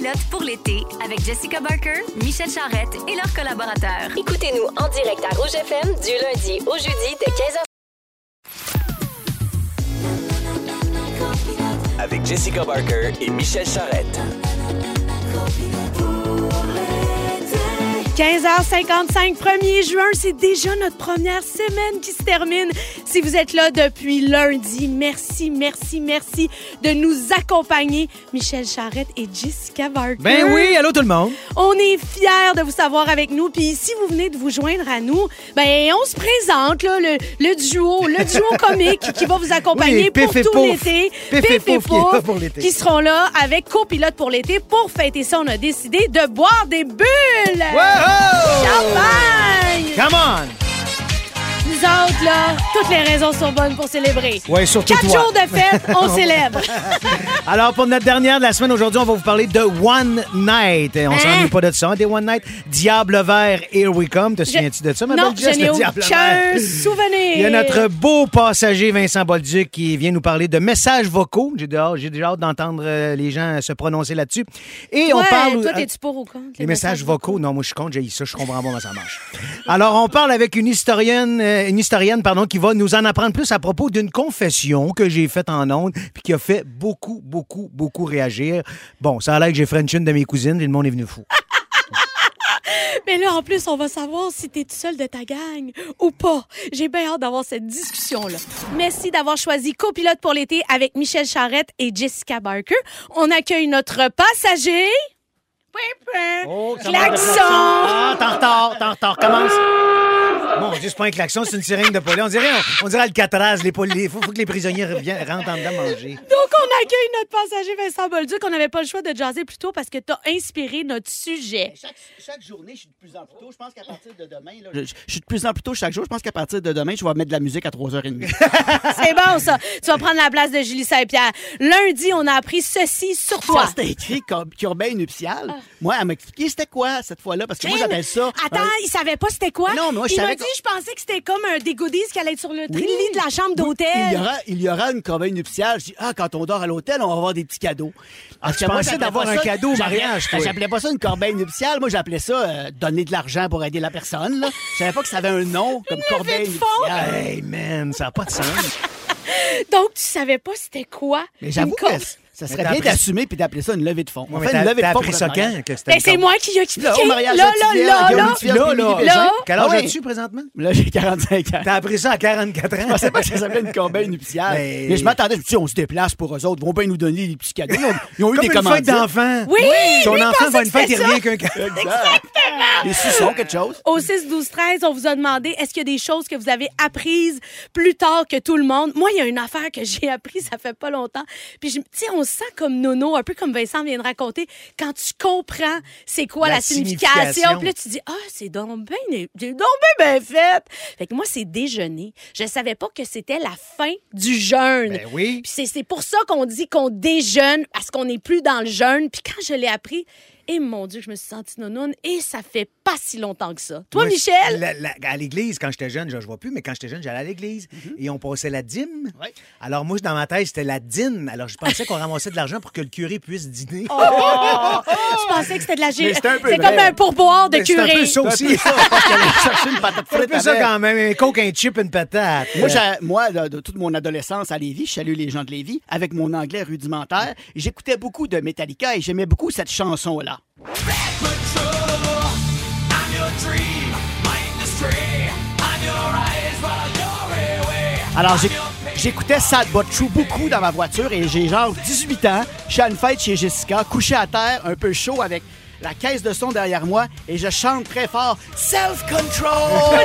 copilote pour l'été avec Jessica Barker, Michel Charrette et leurs collaborateurs. Écoutez-nous en direct à Rouge FM du lundi au jeudi de 15h. Avec Jessica Barker et Michel Charrette. 15h55, 1er juin, c'est déjà notre première semaine qui se termine. Si vous êtes là depuis lundi, merci, merci, merci de nous accompagner. Michel Charrette et Jessica Barker. Ben oui, allô tout le monde. On est fiers de vous savoir avec nous. Puis si vous venez de vous joindre à nous, ben on se présente, là, le, le duo, le duo comique qui va vous accompagner Oui, pour tout Pouf. l'été. Pif et Pouf qui Pouf, pour l'été. qui seront là avec copilote pour l'été. Pour fêter ça, on a décidé de boire des bulles. Champagne! Come on! Nous autres, là, toutes les raisons sont bonnes pour célébrer. Ouais, surtout Quatre toi. jours de fête, on célèbre. Alors, pour notre dernière de la semaine, aujourd'hui, on va vous parler de One Night. On Hein? s'ennuie pas de ça, hein, des One Night. Diable vert, Here We Come. Te souviens-tu de ça, ma non, belle je n'ai aucun souvenir. Il y a notre beau passager Vincent Bolduc qui vient nous parler de messages vocaux. J'ai déjà, déjà hâte d'entendre euh, les gens se prononcer là-dessus. Et on parle... Toi, t'es-tu pour ou contre? Les messages vocaux, non, moi je suis contre, j'ai ça, je comprends pas comment ça marche. Alors, on parle avec une historienne, euh, une historienne pardon, qui va nous en apprendre plus à propos d'une confession que j'ai faite en ondes puis qui a fait beaucoup, beaucoup, beaucoup réagir. Bon, ça a l'air que j'ai French une de mes cousines et le monde est venu fou. Mais là, en plus, on va savoir si t'es tout seul de ta gang ou pas. J'ai bien hâte d'avoir cette discussion-là. Merci d'avoir choisi copilote pour l'été avec Michel Charrette et Jessica Barker. On accueille notre passager. Klaxon! Ah, t'es en retard, t'es en retard, commence. Dieu, c'est pas un klaxon, c'est une sirène de police. On dirait, on, on dirait Alcatraz, les il faut, faut que les prisonniers reviennent, rentrent en dedans manger. Donc, on accueille notre passager Vincent Bolduc. On n'avait pas le choix de jaser plus tôt parce que t'as inspiré notre sujet. Chaque, chaque journée, je suis de plus en plus tôt. Je pense qu'à partir de demain, là, je, je suis de plus en plus tôt chaque jour. Je pense qu'à partir de demain, je vais mettre de la musique à 3h30. C'est bon, ça. Tu vas prendre la place de Julie Saint-Pierre. Lundi, on a appris ceci sur toi. Quand c'était écrit cor- corbeille nuptiale, moi, elle m'a expliqué c'était quoi cette fois-là, parce que moi, j'appelle ça. Attends, un- il savait pas c'était quoi? Non, mais moi, je savais dit, je pensais que c'était comme un des goodies qui allait être sur le Oui. lit de la chambre d'hôtel. Il y, aura, il y aura une corbeille nuptiale. Je dis, ah, quand on dort à l'hôtel, on va avoir des petits cadeaux. Tu que moi, pensais d'avoir un ça- cadeau au mariage. J'appelais pas ça une corbeille nuptiale. Moi, j'appelais ça euh, donner de l'argent pour aider la personne. Là. Je savais pas que ça avait un nom comme corbeille de fond. nuptiale. Hey, man, ça n'a pas de sens. Donc, tu savais pas c'était quoi? Mais j'avoue une que? Ça serait t'as bien d'assumer puis d'appeler ça une levée de fonds. On Ouais, fait une t'as- levée de t'as fonds appris pour ça quand? Ben, c'est moi qui ai expliqué. Là, au mariage là, de là, là, là. Là. Quel âge Ah as-tu présentement? Là, j'ai 45 ans. T'as appris ça à 44 ans? Je pensais pas que ça s'appelait une corbeille nuptiale. Mais- je m'attendais, je me on se déplace pour eux autres. Ils vont bien nous donner des petits cadeaux. Ils ont, eu des une fête commandes. d'enfant. Oui, Ton enfant va une fête, il revient qu'un cadeau. Des suçons, quelque chose? Au 6, 12, 13, on vous a demandé est-ce qu'il y a des choses que vous avez apprises plus tard que tout le monde? Moi, il y a une affaire que j'ai appris, ça fait pas longtemps. Puis, je- tu sais, on se sent comme Nono, un peu comme Vincent vient de raconter, quand tu comprends c'est quoi La la, signification. signification. Puis là, tu dis, ah, c'est donc bien, bien, bien fait. Fait que moi, c'est déjeuner. Je savais pas que c'était la fin du jeûne. Ben oui. Puis c'est- c'est pour ça qu'on dit qu'on déjeune, parce qu'on n'est plus dans le jeûne. Puis quand je l'ai appris, et mon Dieu, je me suis sentie nonoune, et ça fait pas si longtemps que ça. Toi, Moi, Michel? la- la- à l'église, quand j'étais jeune, je ne vois plus, mais quand j'étais jeune, j'allais à l'église et on passait la dîme. Ouais. Alors, moi, dans ma tête, c'était la dîne. Alors, je pensais qu'on ramassait de l'argent pour que le curé puisse dîner. Oh! je pensais que c'était de la gé- c'est comme un pourboire de Mais c'est un curé. C'est un aussi. peu ça, allait chercher une patate C'est un frite peu ça quand même. Un coke, un chip, une patate. Moi, moi de, de toute mon adolescence à Lévis, je salue les gens de Lévis, avec mon anglais rudimentaire, j'écoutais beaucoup de Metallica et j'aimais beaucoup cette chanson-là. Alors, j'écoutais Sad But True beaucoup dans ma voiture et j'ai genre 18 ans. Je suis à une fête chez Jessica, couché à terre, un peu chaud avec la caisse de son derrière moi et je chante très fort Self-control!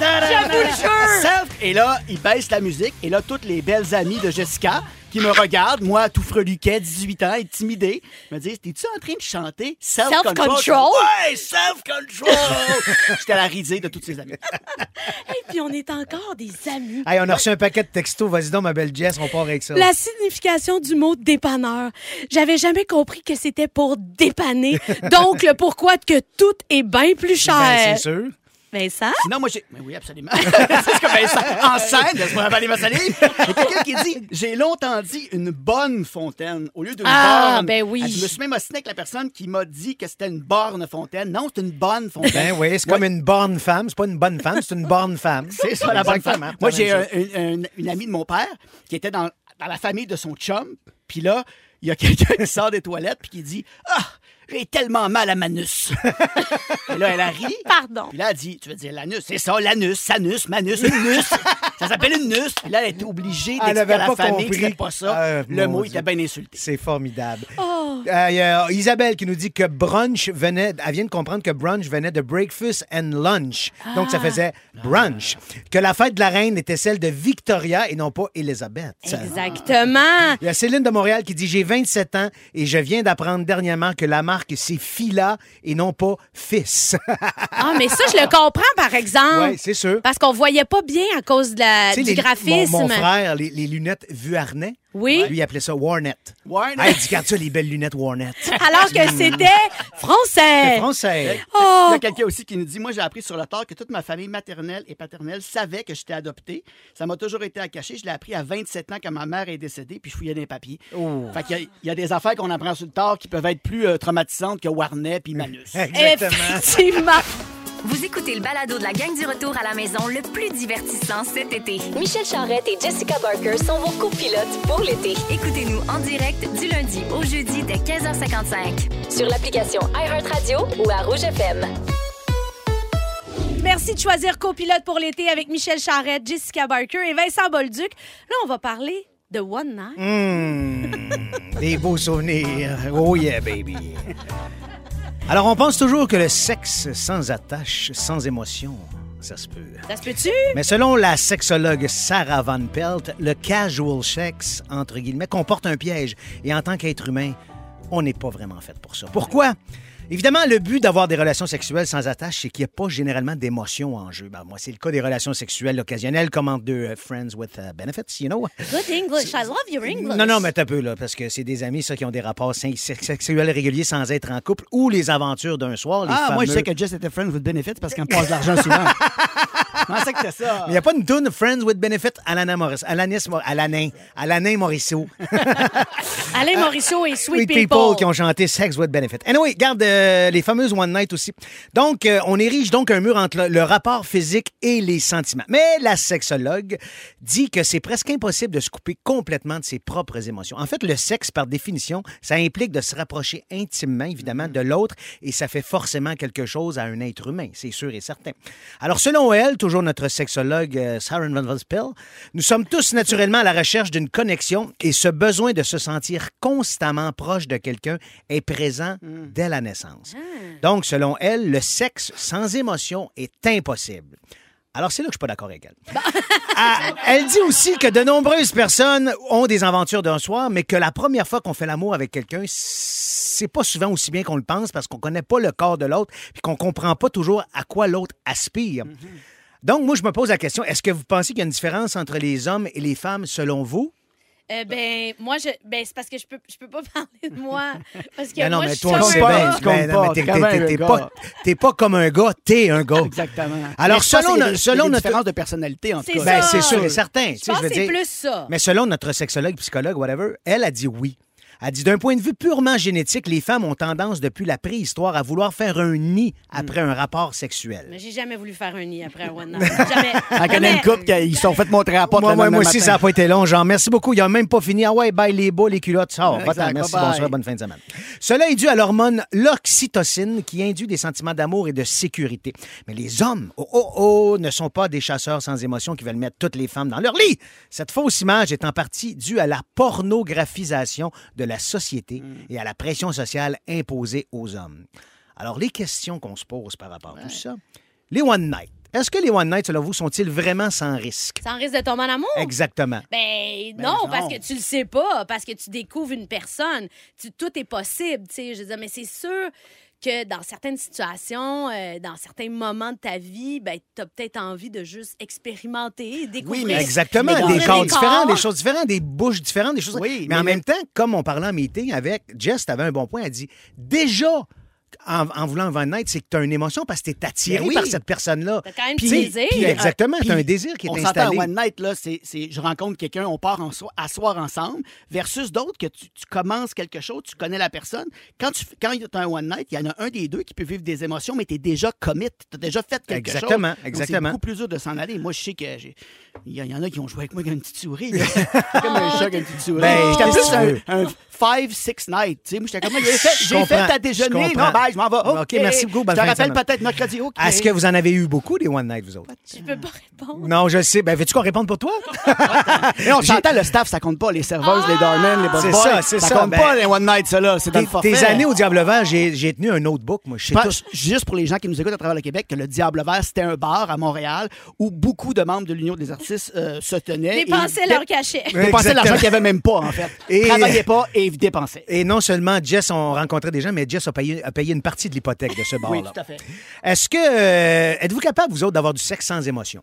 Self! Et là, il baisse la musique et là, toutes les belles amies de Jessica qui me regardent, moi, tout freluquet, 18 ans, intimidé, me disent T'es-tu en train de chanter Self-control? Self-control? Ouais, self-control! J'étais la risée de toutes ces amies. Et puis, on est encore des amis. Hey, on a reçu un paquet de textos. Vas-y donc, ma belle Jess, on part avec ça. La signification du mot dépanneur. J'avais jamais compris que c'était pour dépanner. Donc, le pourquoi que tout est bien plus cher. Ben, c'est sûr. Vincent? Sinon, moi, j'ai. Mais oui, absolument. c'est comme Vincent en scène, laisse-moi avaler ma salive. Il y a quelqu'un qui dit J'ai longtemps dit une bonne fontaine au lieu d'une Ah, borne. ben oui. Ah, Je me suis même ostiné avec la personne qui m'a dit que c'était une borne fontaine. Non, c'est une bonne fontaine. Ben oui, c'est comme une bonne femme. C'est pas une bonne femme, c'est une bonne femme. C'est ça, la bonne femme. Moi, C'est j'ai un- une amie de mon père qui était dans, dans la famille de son chum. Puis là, il y a quelqu'un qui sort des toilettes puis qui dit Ah, j'ai tellement mal à Manus. Et là, elle a ri. Pardon. Puis là, elle dit Tu veux dire l'anus C'est ça, l'anus, sanus, manus, une nus. ça s'appelle une nus. Puis là, elle était obligée d'expliquer à la pas famille que c'était pas ça. Ah, le mot Dieu. était bien insulté. C'est formidable. Oh. Euh, Il y a Isabelle qui nous dit que brunch venait, elle vient de comprendre que brunch venait de breakfast and lunch. Donc, ça faisait brunch. Que la fête de la reine était celle de Victoria et non pas Elisabeth. Exactement. Il y a Céline de Montréal qui dit J'ai 27 ans et je viens d'apprendre dernièrement que la marque, c'est Fila et non pas Fils. Ah, mais ça, je le comprends, par exemple. oui, c'est sûr. Parce qu'on voyait pas bien à cause de la, du les- graphisme. Mon, mon frère, les, les lunettes vuarnet, Oui. lui, il appelait ça Warnet. Warnet. Hey, dis, regarde ça, les belles lunettes Warnet. Alors que c'était français. C'est français. Oh. Il y a quelqu'un aussi qui nous dit Moi, j'ai appris sur le tard que toute ma famille maternelle et paternelle savait que j'étais adopté. Ça m'a toujours été à cacher. Je l'ai appris à 27 ans quand ma mère est décédée, puis je fouillais des papiers. Oh. Fait qu'il y y, a des affaires qu'on apprend sur le tard qui peuvent être plus euh, traumatisantes que Warnet puis Manus. Exactement. Effectivement. Vous écoutez le balado de la gang du retour à la maison le plus divertissant cet été. Michel Charrette et Jessica Barker sont vos copilotes pour l'été. Écoutez-nous en direct du lundi au jeudi dès 15h55. Sur l'application iHeartRadio ou à Rouge FM. Merci de choisir copilote pour l'été avec Michel Charrette, Jessica Barker et Vincent Bolduc. Là, on va parler de One Night. Mmh, des beaux souvenirs. Oh yeah, baby. Alors, on pense toujours que le sexe sans attache, sans émotion, ça se peut. Ça se peut-tu? Mais selon la sexologue Sarah Van Pelt, le casual sex, entre guillemets, comporte un piège. Et en tant qu'être humain, on n'est pas vraiment fait pour ça. Pourquoi? Évidemment, le but d'avoir des relations sexuelles sans attache, c'est qu'il n'y a pas généralement d'émotion en jeu. Ben, moi, c'est le cas des relations sexuelles occasionnelles, comme entre deux euh, friends with uh, benefits, you know? Good English. I love your English. Non, non, mais t'as peu, là, parce que c'est des amis, ça, qui ont des rapports sex- sexuels réguliers sans être en couple ou les aventures d'un soir. Les Ah, moi, je sais que Jess était friends with benefits parce qu'elle me passe de l'argent souvent. Je pensais que c'était ça. Mais il n'y a pas une toune Friends with Benefits Alanin Maurice. Alanis, Alanin. Alanin Morisseau. Alain Morisseau et Sweet, Sweet people. qui ont chanté Sex with Benefit. Anyway, garde euh, les fameuses One Night aussi. Donc, euh, on érige donc un mur entre le, le rapport physique et les sentiments. Mais la sexologue dit que c'est presque impossible de se couper complètement de ses propres émotions. En fait, le sexe, par définition, ça implique de se rapprocher intimement, évidemment, de l'autre et ça fait forcément quelque chose à un être humain, c'est sûr et certain. Alors, selon elle, toujours notre sexologue euh, Sarah Van Vospel, nous sommes tous naturellement à la recherche d'une connexion et ce besoin de se sentir constamment proche de quelqu'un est présent dès la naissance. Donc, selon elle, le sexe sans émotion est impossible. Alors, c'est là que je suis pas d'accord avec elle. Ah, elle dit aussi que de nombreuses personnes ont des aventures d'un soir, mais que la première fois qu'on fait l'amour avec quelqu'un, c'est pas souvent aussi bien qu'on le pense parce qu'on connaît pas le corps de l'autre puis qu'on comprend pas toujours à quoi l'autre aspire. Donc, moi, je me pose la question, est-ce que vous pensez qu'il y a une différence entre les hommes et les femmes selon vous? Euh, ben, moi, je, ben, c'est parce que je peux, je peux pas parler de moi. Parce que Ben non, moi, mais je toi, on suis le comme sait un bien. gars. tu comptes Ben non, pas, mais t'es- t'es pas- T'es pas comme un gars, t'es un gars. Exactement. Alors, Mais je pense selon no- selon notre- différences de personnalité, en tout C'est cas. Ben, c'est sûr et certain. Tu Je veux c'est dire- plus ça. Mais selon notre sexologue, psychologue, whatever, elle a dit oui. Elle dit d'un point de vue purement génétique, les femmes ont tendance depuis la préhistoire à vouloir faire un nid après un rapport sexuel. Mais j'ai jamais voulu faire un nid après un one night. Jamais. Elle connaît Jamais. une couple qui ils se sont fait montrer à porte Moi, le moi, moi aussi, matin. ça n'a pas été long. Genre, merci beaucoup. Il n'a même pas fini. Ah ouais, bye les bas, les culottes. Ça, va Exact, merci, bonsoir, bonne fin de semaine. Cela est dû à l'hormone l'oxytocine qui induit des sentiments d'amour et de sécurité. Mais les hommes, oh, oh, oh, ne sont pas des chasseurs sans émotion qui veulent mettre toutes les femmes dans leur lit. Cette fausse image est en partie due à la pornographisation de la société et à la pression sociale imposée aux hommes. Alors, les questions qu'on se pose par rapport à tout ça, les one night. Est-ce que les one night, selon vous, sont-ils vraiment sans risque? Sans risque de tomber en amour? Exactement. Ben, Ben non, non. parce que tu le sais pas, parce que tu découvres une personne. Tu- tout est possible, tu sais. Je veux dire, mais c'est sûr que dans certaines situations, euh, dans certains moments de ta vie, ben, tu as peut-être envie de juste expérimenter, découvrir. mais Exactement, Mais dans des le corps différents, des choses différentes, des bouches différentes, des choses. Oui, mais, en mais- même temps, comme on parlait en meeting avec Jess, tu avais un bon point. Elle dit déjà en, en voulant un one night, c'est que tu as une émotion parce que tu es attiré Ben oui. par cette personne-là. T'as quand même Puis- désir. puis exactement, tu as un désir qui est on installé. un one night, là, c'est, je rencontre quelqu'un, on part en so- à soir ensemble, versus d'autres que tu, tu commences quelque chose, tu connais la personne. Quand tu quand tu as un one night, il y en a un des deux qui peut vivre des émotions, mais tu es déjà commit, tu as déjà fait quelque Exactement, chose. Donc, exactement. C'est beaucoup plus dur de s'en aller. Moi, je sais que j'ai. Il y, y en a qui ont joué avec moi avec une petite souris. comme un chat avec une petite souris. Ben, j'étais tu plus un, un five, six night. Tu sais, moi, j'étais comme, j'ai fait, ta je déjeuner. Non, bye, je m'en vais. OK, merci beaucoup, Je te fin de rappelle semaine. peut-être mercredi. OK. Est-ce que vous en avez eu beaucoup, des one night, vous autres? Je peux pas répondre. Non, je le sais. Ben, veux-tu qu'on réponde pour toi? Et on s'entend, le staff, ça compte pas. Les serveuses, les doormen, les boss C'est boys, ça, c'est ça. compte Ben, pas les one night, ça, là. C'est dans le Tes, forfait. tes années au Diable Vert, j'ai j'ai tenu un notebook, moi. Je sais Pas- tous. Juste pour les gens qui nous écoutent à travers le Québec, que le Diable Vert, c'était un bar à Montréal où beaucoup de membres de l'Union des artistes euh, se tenaient. Dépenser et leur cachet. Dépensaient Exactement. l'argent qu'il n'y avait même pas, en fait. Et- Travaillaient pas et dépensaient. Et non seulement Jess, on rencontrait des gens, mais Jess a payé, a payé une partie de l'hypothèque de ce bar-là. Oui, tout à fait. Est-ce que euh, êtes-vous capable, vous autres, d'avoir du sexe sans émotion?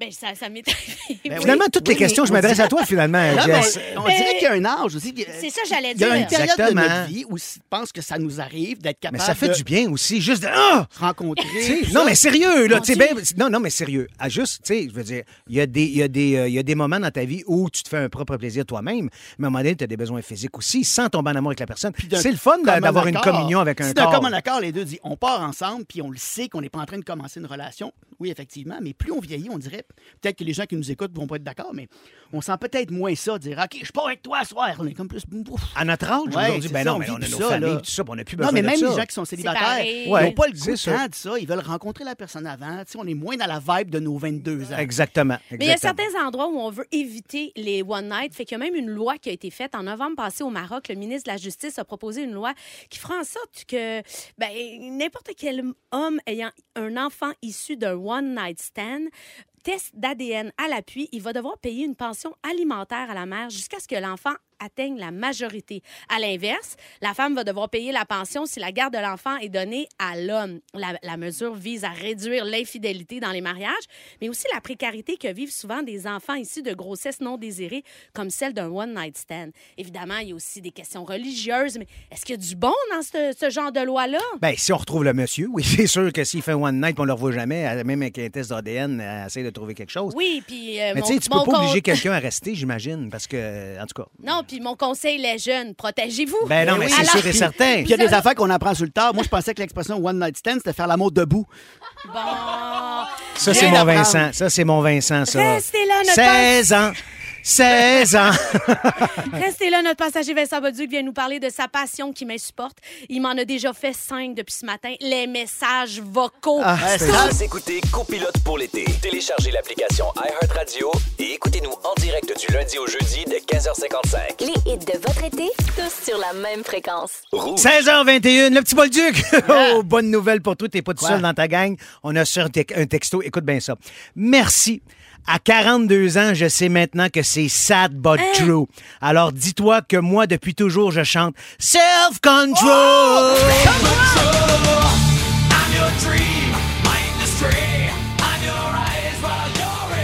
Ben, ça, ça m'est arrivé. Ben Finalement, toutes oui, les questions, je m'adresse à toi, finalement, Jess. on, dirait qu'il y a un âge aussi. C'est ça, j'allais Il y a dire. une période de notre vie où je pense que ça nous arrive d'être capable Mais ça fait de du bien aussi, juste de... Ah! rencontrer. Non, mais sérieux, là, ben, non, non, mais sérieux. Ah, juste, tu sais, je veux dire, il y a des, il y a des, euh, il y a des moments dans ta vie où tu te fais un propre plaisir toi-même, mais à un moment donné, tu as des besoins physiques aussi, sans tomber en amour avec la personne. C'est le fun d'avoir une communion avec un Si d'un corps. commun accord, les deux disent on part ensemble, puis on le sait qu'on n'est pas en train de commencer une relation. Oui, effectivement, mais plus on vieillit, on dirait, peut-être que les gens qui nous écoutent vont pas être d'accord, mais on sent peut-être moins ça, dire OK, je pars avec toi ce soir. On est comme plus. Ouf. À notre âge, Ouais, aujourd'hui, ben ça, non, on mais vit on a nos ça, familles, tout ça, on n'a plus Non, besoin mais de même ça. les gens qui sont célibataires, ils n'ont pas le goût de ça. Ils veulent rencontrer la personne avant. Tu sais, on est moins dans la vibe de nos 22 ans. Exactement. Mais il y a certains endroits où on veut éviter les one night. Fait qu'il y a même une loi qui a été faite en novembre passé au Maroc. Le ministre de la Justice a proposé une loi qui fera en sorte que ben, n'importe quel homme ayant un enfant issu d'un one night stand. Test d'ADN à l'appui, il va devoir payer une pension alimentaire à la mère jusqu'à ce que l'enfant atteigne la majorité. À l'inverse, la femme va devoir payer la pension si la garde de l'enfant est donnée à l'homme. La, la mesure vise à réduire l'infidélité dans les mariages, mais aussi la précarité que vivent souvent des enfants issus de grossesses non désirées, comme celle d'un one-night stand. Évidemment, il y a aussi des questions religieuses, mais est-ce qu'il y a du bon dans ce, ce genre de loi-là? Ben, si on retrouve le monsieur, oui, c'est sûr que s'il fait one night, on ne le revoit jamais, même avec un test d'ADN, essaie de trouver quelque chose. Oui, puis... euh, Mais tu sais, tu peux pas obliger quelqu'un à rester, j'imagine, parce que, en tout cas. Non, puis mon conseil, les jeunes, protégez-vous. Ben non, mais c'est sûr et certain. Puis il y a des affaires qu'on apprend sur le tard. Moi, je pensais que l'expression one night stand, c'était faire l'amour debout. Bon. Ça, c'est mon. Vincent. Ça, c'est mon Vincent, ça. Restez là, notre 16 ans. 16 ans. Restez là, notre passager Vincent Bolduc vient nous parler de sa passion qui m'insupporte. Il m'en a déjà fait cinq depuis ce matin. Les messages vocaux. Ah, c'est- écoutez Copilote pour l'été. Téléchargez l'application iHeartRadio et écoutez-nous en direct du lundi au jeudi de 15h55. Les hits de votre été, tous sur la même fréquence. Rouge. 16h21, le petit Bolduc. oh, bonne nouvelle pour toi, t'es pas tout seul dans ta gang. On a sur un texto, écoute bien ça. Merci. À 42 ans, je sais maintenant que c'est sad but true. Alors dis-toi que moi, depuis toujours, je chante Self-Control.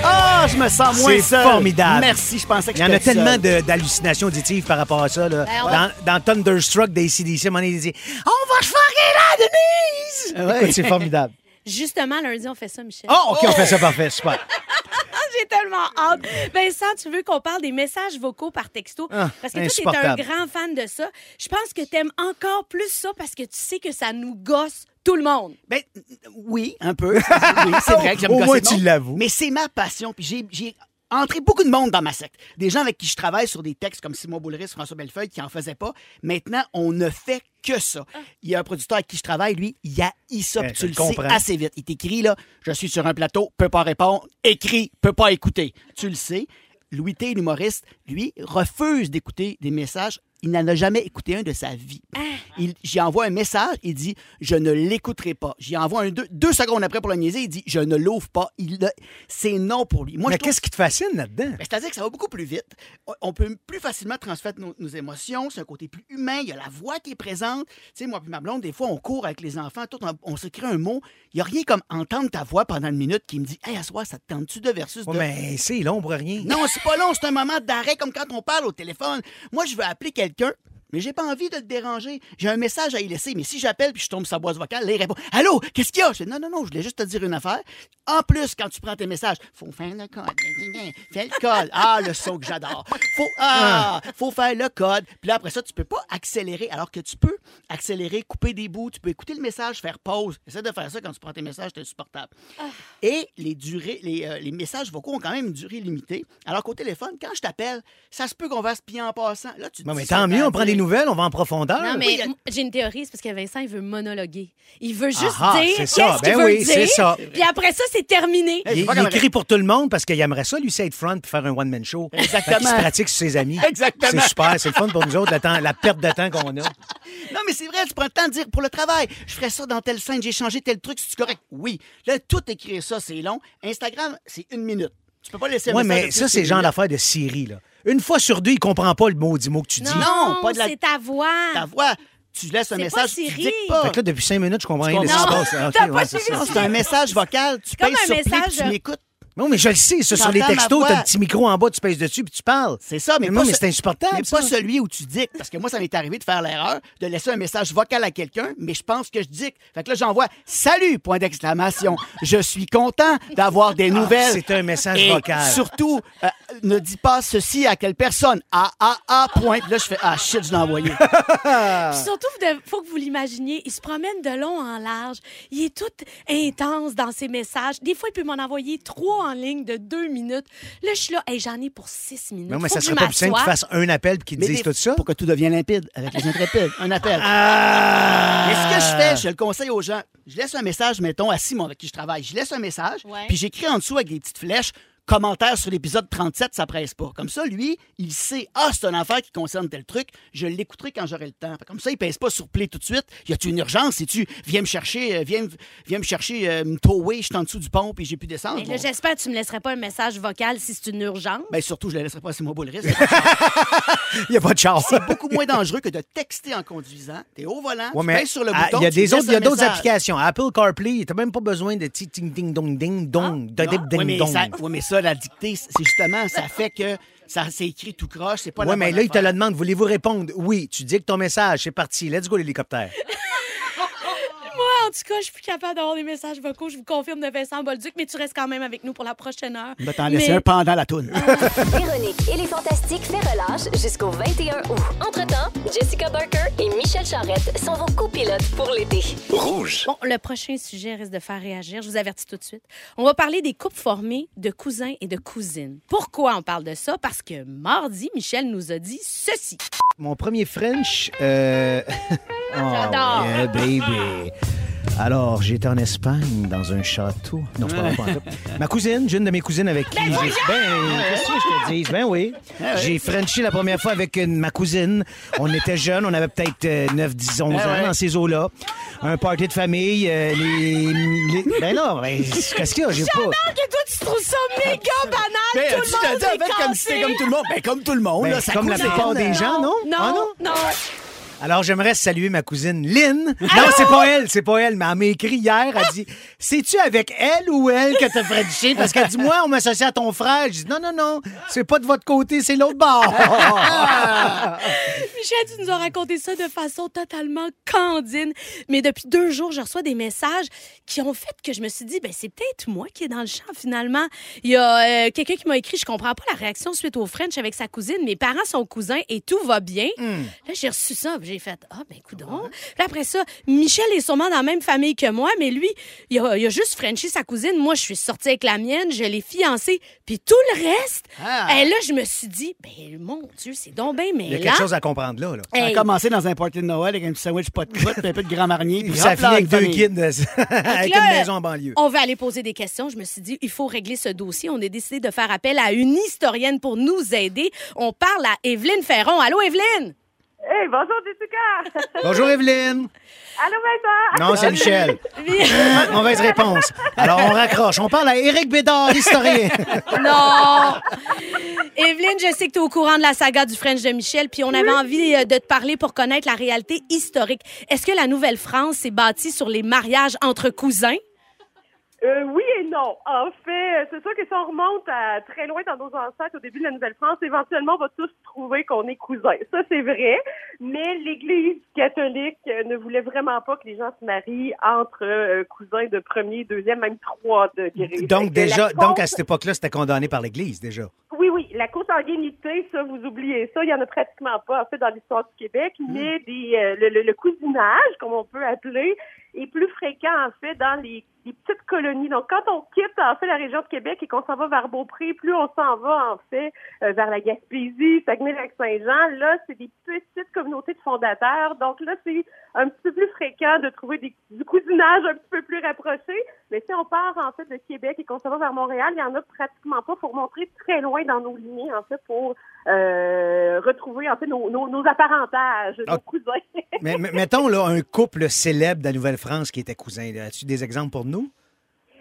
Ah, je me sens moins C'est seul. formidable. Merci, je pensais que Il y en a tellement de- d'hallucinations auditives par rapport à ça. Là. Ben, on dans, dans Thunderstruck d'ACDC, à un moment donné, il dit On va se fucker la Denise! Ouais. Écoute, c'est formidable. Justement, lundi, on fait ça, Michel. Oh, OK, on fait ça parfait, super. J'ai tellement hâte. Vincent, tu veux qu'on parle des messages vocaux par texto? Ah, parce que toi, tu es un grand fan de ça. Je pense que tu aimes encore plus ça parce que tu sais que ça nous gosse tout le monde. Ben, oui, un peu. Oui, c'est vrai que j'aime Au moins, tu l'avoues. Mais c'est ma passion. Puis j'ai entré beaucoup de monde dans ma secte. Des gens avec qui je travaille sur des textes comme Simon Boulris, François Bellefeuille, qui en faisaient pas. Maintenant, on ne fait que ça. Il y a un producteur avec qui je travaille, lui, il a ça. Ben, je tu le sais assez vite. Il t'écrit, là, je suis sur un plateau, peut pas répondre. Écrit, peut pas écouter. Tu le sais. Louis T, l'humoriste, lui, refuse d'écouter des messages. Il n'en a jamais écouté un de sa vie. Il- J'y envoie un message, il dit Je ne l'écouterai pas. J'y envoie un deux, deux secondes après pour le niaiser, il dit Je ne l'ouvre pas. C'est non pour lui. Moi, Mais qu'est-ce qui te fascine là-dedans? ben, C'est-à-dire que ça va beaucoup plus vite. On- peut plus facilement transmettre nos, nos émotions. C'est un côté plus humain. Il y a la voix qui est présente. Tu sais, moi et ma blonde, des fois, on court avec les enfants, tout, on, on se crée un mot. Il n'y a rien comme entendre ta voix pendant une minute qui me dit Hey, à soir, ça te tente-tu de versus de. Mais c'est long pour rien. Non, c'est pas long, c'est un moment d'arrêt comme quand on parle au téléphone. Moi, je veux appeler quelqu'un quelqu'un mais j'ai pas envie de le déranger. J'ai un message à y laisser, mais si j'appelle puis je tombe sa boîte vocale, là, il répond Allô, qu'est-ce qu'il y a? Je dis, non, non, non, je voulais juste te dire une affaire. En plus, quand tu prends tes messages, faut faire le code. Fais le code. Ah, le son que j'adore. Faut, ah, faut faire le code. Puis là, après ça, tu peux pas accélérer, alors que tu peux accélérer, couper des bouts, tu peux écouter le message, faire pause. Essaie de faire ça quand tu prends tes messages, c'est insupportable. Et les durées, les, euh, les messages vocaux ont quand même une durée limitée. Alors qu'au téléphone, quand je t'appelle, ça se peut qu'on va se piller en passant. Là, tu te Bon, mais dis ça tant mieux, on dans prend des la- nouvelles, on va en profondeur. Non, mais oui, il j'ai une théorie, c'est parce que Vincent, il veut monologuer. Il veut juste Ah, dire c'est qu'est-ce ça. qu'il Ben veut oui, dire. c'est ça. Puis après ça, c'est terminé. Il, il écrit pour tout le monde parce qu'il aimerait ça, lui, c'est être front puis faire un one-man show. Exactement. Fait qu'il se pratique sur ses amis. Exactement. C'est super, c'est le fun pour nous autres, temps- la perte de temps qu'on a. Non, mais c'est vrai, tu prends le temps de dire pour le travail, je ferais ça dans telle scène, j'ai changé tel truc, c'est correct? Oui. Là, tout écrire ça, c'est long. Instagram, c'est une minute. Tu peux pas laisser un Oui, mais ça, c'est genre minute. d'affaire de Siri, là. Une fois sur deux, il comprend pas le maudit mot que tu dis. Non, pas de la- c'est ta voix. Ta voix, tu laisses un C'est message, pas tu Siri. dictes pas. Fait que là, depuis cinq minutes, je comprends rien de ce qui se pas. passe. Ah, c'est un message vocal, tu Comme pèses un sur play, tu m'écoutes. Non, mais je le sais, ça, sur les textos, t'as le petit micro en bas, tu pèses dessus puis tu parles. C'est ça, mais, Mais pas non, mais ce- c'est insupportable, Mais ça. pas celui où tu dictes. Parce que moi, ça m'est arrivé de faire l'erreur de laisser un message vocal à quelqu'un, mais je pense que je dicte. Fait que là, j'envoie Salut! Point d'exclamation. Je suis content d'avoir des nouvelles. Ah, c'est un message Et vocal. Surtout, euh, ne dis pas ceci à quelle personne. A, A, A, point. Là, je fais Ah shit, je l'ai envoyé. Puis surtout, il faut que vous l'imaginiez, il se promène de long en large. Il est tout intense dans ses messages. Des fois, il peut m'en envoyer trois en ligne de deux minutes. Là, je suis là, hey, j'en ai pour six minutes. Non, mais Faut ça que serait je pas plus simple qu'il m'assoie. fasse un appel puis qu'il te Mais dise des- tout ça? Pour que tout devienne limpide avec les intrépides. Un appel. Ah! Mais ce que je fais, je le conseille aux gens. Je laisse un message, mettons, à Simon avec qui je travaille. Je laisse un message, Ouais. puis j'écris en dessous avec des petites flèches. Commentaire sur l'épisode 37, ça presse pas. Comme ça, lui, il sait, ah, c'est une affaire qui concerne tel truc, je l'écouterai quand j'aurai le temps. Comme ça, il pèse pas sur play tout de suite. Y a-tu une urgence? Si tu viens me chercher, euh, viens, viens me chercher, euh, me tower, je suis en dessous du pont, puis j'ai pu descendre. Mais là, Bon. j'espère que tu me laisserais pas un message vocal si c'est une urgence. Ben, surtout, je le laisserai pas, c'est moi beau le risque. Il n'y a pas de chance. c'est beaucoup moins dangereux que de texter en conduisant. T'es au volant, Ouais, tu mais sur le ah, bouton. il y a des autres, y d'autres applications. Apple CarPlay, t'as même pas besoin de ti- ting ding dong ding dong, ding dong. ouais, mais ça, la dictée, c'est justement, ça fait que ça c'est écrit tout croche, c'est pas la Ouais, mais bonne là, il te affaire. le demande. Voulez-vous répondre? Oui. Tu dis que ton message, c'est parti. Let's go, l'hélicoptère. En tout cas, je suis plus capable d'avoir des messages vocaux. Je vous confirme de Vincent Bolduc, mais tu restes quand même avec nous pour la prochaine heure. Ben, t'en laisser Mais- un pendant la toune. Véronique et les Fantastiques fait relâche jusqu'au 21 août. Entre-temps, Jessica Barker et Michel Charrette sont vos copilotes pour l'été. Rouge. Bon, le prochain sujet risque de faire réagir. Je vous avertis tout de suite. On va parler des couples formés de cousins et de cousines. Pourquoi on parle de ça? Parce que mardi, Michel nous a dit ceci. Mon premier French. Euh... oh, J'adore. yeah, baby. Alors, j'étais en Espagne, dans un château. Non, c'est pas vrai, pas en tout. Ma cousine, j'ai une de mes cousines avec qui j'ai... Ben, qu'est-ce que je te dise? Ben oui. J'ai Frenché la première fois avec une- ma cousine. On était jeunes, on avait peut-être euh, 9, 10, 11 ans ouais. dans ces eaux-là. Un party de famille. euh, les, les- Ben non, ben, qu'est-ce qu'il y a? J'ai pas... que toi, tu trouves ça méga banal. Mais tout le tu t'as monde dit en est fait comme si c'était comme tout le monde? Ben, comme tout le monde, Ben, là, ça comme la plupart des gens, non? Non, Ah, non. Alors, j'aimerais saluer ma cousine Lynn. Non, c'est pas elle, c'est pas elle, mais elle m'a écrit hier. Elle dit C'est-tu avec elle ou elle que t'as Frenché Parce qu'elle dit Moi, on m'associe à ton frère. Je dis Non, non, non, c'est pas de votre côté, c'est l'autre bord. Michel, tu nous as raconté ça de façon totalement candine. Mais depuis deux jours, je reçois des messages qui ont fait que je me suis dit, ben, c'est peut-être moi qui est dans le champ finalement. Il y a euh, quelqu'un qui m'a écrit, je comprends pas la réaction suite au French avec sa cousine. Mes parents sont cousins et tout va bien. Là, j'ai reçu ça, puis j'ai fait, ah, ben, coudon. Puis après ça, Michel est sûrement dans la même famille que moi, mais lui, il a, il a juste Frenché sa cousine. Moi, je suis sortie avec la mienne, je l'ai fiancée, puis tout le reste. Ah. Et là, je me suis dit, ben, mon Dieu, c'est donc bien Il y a quelque chose à comprendre là. là. Ça a commencé dans un party de Noël avec un petit sandwich pas de croûte, puis un peu de grand marnier. Puis ça finit avec deux kids avec là, une maison en banlieue. On va aller poser des questions. Je me suis dit, il faut régler ce dossier. On a décidé de faire appel à une historienne pour nous aider. On parle à Evelyne Ferron. Allô, Evelyne? Hey, bonjour Jessica! Bonjour Evelyne. Allô Vincent! Non, c'est Michel. Mauvaise réponse. Alors, on raccroche. On parle à Éric Bédard, historien. non! Evelyne, je sais que tu es au courant de la saga du French de Michel, puis on avait envie euh, de te parler pour connaître la réalité historique. Est-ce que la Nouvelle-France s'est bâtie sur les mariages entre cousins? Euh, oui et non. En fait, c'est sûr que si on remonte à très loin dans nos ancêtres au début de la Nouvelle-France, éventuellement, on va tous trouver qu'on est cousins. Ça, c'est vrai. Mais l'Église catholique ne voulait vraiment pas que les gens se marient entre euh, cousins de premier, deuxième, même trois degrés. Donc, déjà, donc à cette époque-là, c'était condamné par l'Église, déjà. Oui, oui, la consanguinité, ça, vous oubliez ça, il y en a pratiquement pas, en fait, dans l'histoire du Québec, mais des, euh, le, le- le cousinage, comme on peut appeler, est plus fréquent, en fait, dans les, les petites colonies. Donc, quand on quitte, en fait, la région de Québec et qu'on s'en va vers Beaupré, plus on s'en va, en fait, euh, vers la Gaspésie, Saguenay-Lac-Saint-Jean, là, c'est des petites communautés de fondateurs. Donc, là, c'est un petit peu plus fréquent de trouver des, du cousinage un petit peu plus rapproché. Mais si on part, en fait, de Québec et qu'on s'en va vers Montréal, il y en a pratiquement pas. pour montrer très loin dans nos lignées, en fait, pour euh, retrouver, en fait, nos, nos, nos apparentages, Ah. nos cousins. Mais, mettons, là, un couple célèbre de la Nouvelle-France qui était cousin. As-tu des exemples pour nous?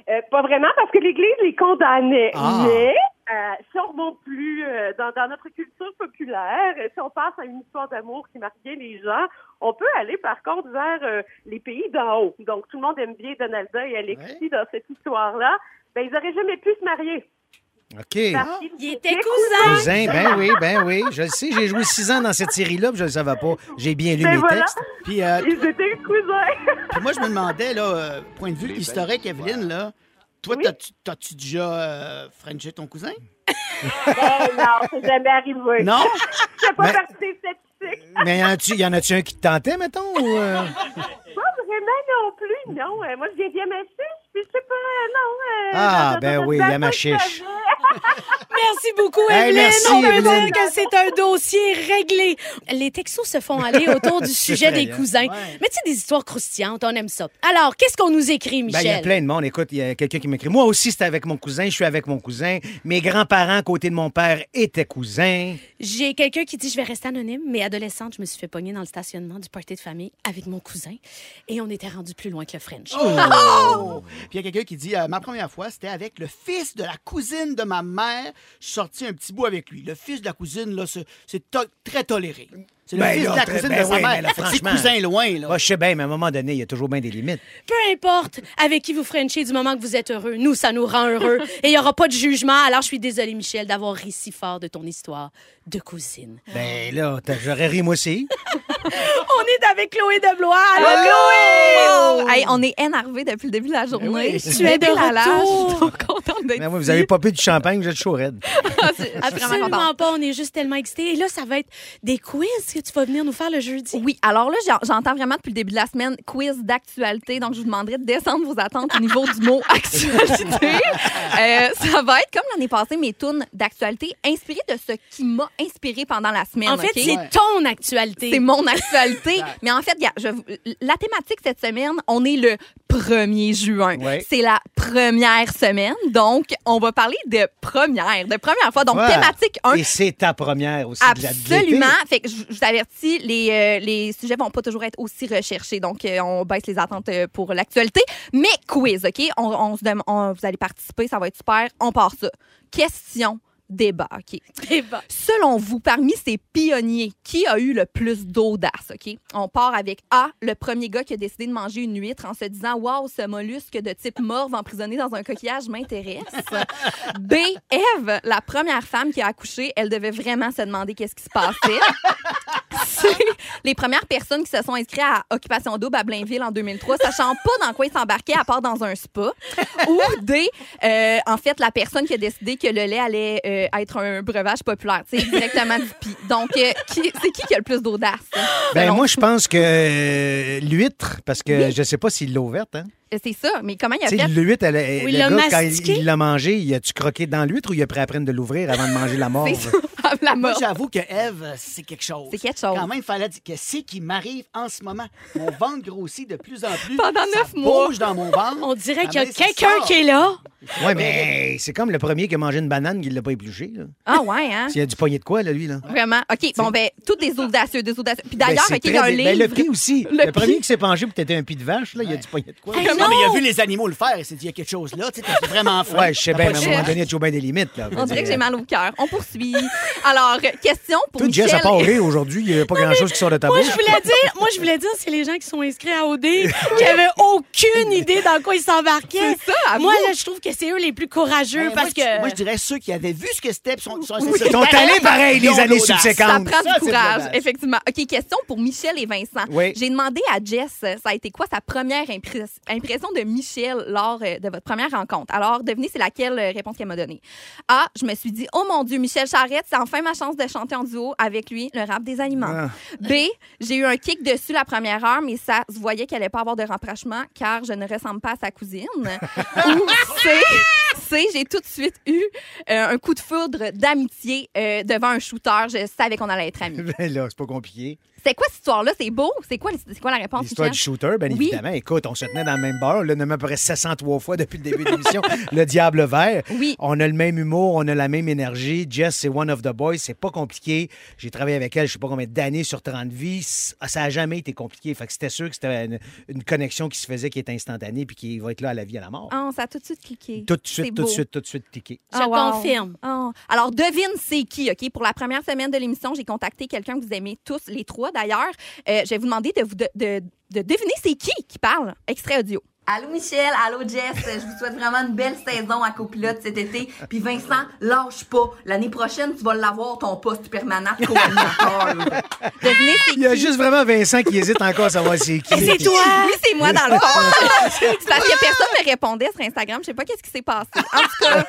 Euh, pas vraiment, parce que l'Église les condamnait. Ah. Mais euh, si on remonte plus euh, dans, dans notre culture populaire, euh, si on passe à une histoire d'amour qui marque bien les gens, on peut aller par contre vers euh, les pays d'en haut. Donc tout le monde aime bien Donalda et Alexis dans cette histoire-là. Ben, ils auraient jamais pu se marier. OK. Qu'ils Il étaient était cousin. Cousin, ben oui, ben oui. Je le sais, j'ai joué six ans dans cette série-là, puis je ne le savais pas. J'ai bien lu Ben mes voilà. textes. Puis, euh, Ils étaient cousins. puis moi, je me demandais, là, euh, point de vue historique, Evelyne, là, toi, Oui. t'as-tu, t'as-tu déjà euh, frenché ton cousin? ben non, c'est jamais arrivé. Non? Je fais pas Mais- partie des statistiques. Mais y en a-tu y en a-tu un qui te tentait, mettons? Ou euh? Pas vraiment non plus, non. Euh, moi, je viens bien chiche, puis je sais pas, non. euh, Ah, ben oui, la machiche. Merci beaucoup, Hey, Evelyne. merci, On peut Evelyne. dire que c'est un dossier réglé. Les textos se font aller autour du sujet des cousins. Ouais. Mais tu sais, des histoires croustillantes, on aime ça. Alors, qu'est-ce qu'on nous écrit, Ben, il y a Michel? plein de monde. Écoute, il y a quelqu'un qui m'écrit. Moi aussi, c'était avec mon cousin. Je suis avec mon cousin. Mes grands-parents, à côté de mon père, étaient cousins. J'ai quelqu'un qui dit je vais rester anonyme, mais adolescente, je me suis fait pogner dans le stationnement du party de famille avec mon cousin et on était rendu plus loin que le French. Oh! Puis il y a quelqu'un qui dit euh, Ma première fois, c'était avec le fils de la cousine de ma mère. Je suis sorti un petit bout avec lui. Le fils de la cousine, là, c'est, to- très toléré. C'est le Ben fils là, de la très- cousine ben de sa oui, mère. Fait que c'est franchement. cousin loin, là. Moi, je sais bien, mais à un moment donné, il y a toujours bien des limites. Peu importe avec qui vous Frenchez du moment que vous êtes heureux, nous, ça nous rend heureux et il n'y aura pas de jugement. Alors, je suis désolée, Michel, d'avoir ri si fort de ton histoire de cousine. Ben là, t'as- j'aurais ri moi aussi. On est avec Chloé de Blois. Allô, Oh! Chloé! Hey, on est énervé depuis le début de la journée. oui. Je Tu es de suis la lâche. D'être oui, vous ici. avez pas bu du champagne, vous êtes chaud raide. Ah, c'est- je suis vraiment Absolument contente. pas, on est juste tellement excités. Et là, ça va être des quiz que tu vas venir nous faire le jeudi. Oui, alors là, j'en- j'entends vraiment depuis le début de la semaine quiz d'actualité. Donc, je vous demanderai de descendre vos attentes au niveau du mot actualité. Euh, ça va être comme l'année passée, mes tunes d'actualité inspirées de ce qui m'a inspiré pendant la semaine. En fait, OK? c'est ton actualité. C'est mon actualité. Mais en fait, regarde, je vous- la thématique cette semaine, on est le 1er juin. Ouais. C'est la première semaine. Donc, on va parler de première, de première fois. Donc, Ouais. thématique 1. Et c'est ta première aussi de. Absolument. Fait que je, vous avertis, les, euh, les sujets vont pas toujours être aussi recherchés. Donc, euh, on baisse les attentes euh, pour l'actualité. Mais quiz, OK? On, on se on- vous allez participer, ça va être super. On part ça. Question, débat, OK? Ben, Selon vous, parmi ces pionniers, qui a eu le plus d'audace? OK? On part avec A, le premier gars qui a décidé de manger une huître en se disant Waouh, ce mollusque de type morve emprisonné dans un coquillage m'intéresse. B, Eve, la première femme qui a accouché, elle devait vraiment se demander qu'est-ce qui se passait. Les premières personnes qui se sont inscrites à Occupation Double à Blainville en 2003, sachant pas dans quoi ils s'embarquaient à part dans un spa. Ou D, euh, en fait, la personne qui a décidé que le lait allait euh, être un breuvage populaire, tu sais, directement du. Donc, euh, c'est qui qui a le plus d'audace? Ben selon moi, je pense que l'huître, parce que Oui. je sais pas s'il l'a ouverte, hein. C'est ça, mais comment il a Tu sais, fait? l'huître, elle, elle- Oui, le gars, quand il mastiqué. il l'a mangé, il a-tu croqué dans l'huître ou il a pris à peine de l'ouvrir avant de manger la mort? C'est ça, la Moi, mort. j'avoue que Eve, c'est quelque chose. C'est quelque chose. Quand même, il fallait dire qu'est-ce qui m'arrive en ce moment. Mon ventre grossit de plus en plus. Pendant Ça neuf mois. bouge dans mon ventre. on dirait qu'il y a quelqu'un qui est là. Ouais, mais c'est comme le premier qui a mangé une banane qui l'a pas épluché. là. Ah ouais, hein? S'il y a du poignet de quoi, là, lui, là? Vraiment. OK, bon, ben, toutes des audacieux, des audacieux. Puis d'ailleurs, Ben, OK, c'est il y a un très- ben, livre. le prix aussi. Le Le, premier qui s'est penché pour têter un pied de vache, là, il y a du poignet de quoi? Hey, non! mais il a vu les animaux le faire. Il s'est dit, il y a quelque chose là. Tu sais, t'as vraiment faim. Ouais, je sais bien, pas mais à un moment donné, il y a toujours bien des limites. Là, On dirait que j'ai mal au cœur. On poursuit. Alors, question pour Michel. Jess, à part rire aujourd'hui, il n'y a pas grand-chose qui sort de ta Moi, bouche. je voulais dire, moi, je voulais dire, c'est les gens qui sont inscrits à OD qui avaient aucune idée dans quoi ils s'embarquaient. C'est ça. Moi, là, je trouve que c'est eux les plus courageux Ouais, parce moi, que. Moi, je dirais ceux qui avaient vu ce que c'était. sont, sont, Ils sont allés pareil les années l'audace. Ça subséquentes. prend du courage, effectivement. OK, question pour Michel et Vincent. Oui. J'ai demandé à Jess, ça a été quoi sa première impress- de Michel lors euh, de votre première rencontre? Alors, devinez, c'est laquelle euh, réponse qu'elle m'a donnée. A, je me suis dit, oh mon Dieu, Michel Charrette, c'est enfin ma chance de chanter en duo avec lui, le rap des aliments. Ah. B, j'ai eu un kick dessus la première heure, mais ça se voyait qu'elle allait pas avoir de rapprochement car je ne ressemble pas à sa cousine. Ou C, C, j'ai tout de suite eu euh, un coup de foudre d'amitié euh, devant un shooter. Je savais qu'on allait être amis. Ben là, c'est pas compliqué. C'est quoi cette histoire-là? C'est beau? C'est quoi, c'est quoi la réponse, L'histoire du shooter, bien Oui. évidemment. Écoute, on se tenait dans le même bar. Là, nommé à peu près 603 fois depuis le début de l'émission. le Diable Vert. Oui. On a le même humour, on a la même énergie. Jess, c'est one of the boys. C'est pas compliqué. J'ai travaillé avec elle, je sais pas combien d'années sur 30 vies. C- Ça a jamais été compliqué. Fait que c'était sûr que c'était une, une connexion qui se faisait, qui est instantanée, puis qui va être là à la vie, à la mort. Oh, ça a tout de suite cliqué. Tout de suite, tout de suite, tout de suite cliqué. Je Ah, wow. confirme. Oh. Alors, devine c'est qui, OK? Pour la première semaine de l'émission, j'ai contacté quelqu'un que vous aimez tous, les trois d'ailleurs. Euh, je vais vous demander de, de deviner c'est qui qui parle. Extrait audio. Allô Michel, allô Jess, je vous souhaite vraiment une belle saison à copilote cet été. Puis Vincent, lâche pas. L'année prochaine, tu vas l'avoir ton poste permanent de co-animateur. C'est. Il y a juste vraiment Vincent qui hésite encore à savoir c'est qui. c'est toi! Oui, c'est moi dans le fond. c'est parce que personne me répondait sur Instagram. Je sais pas qu'est-ce qui s'est passé. En tout cas,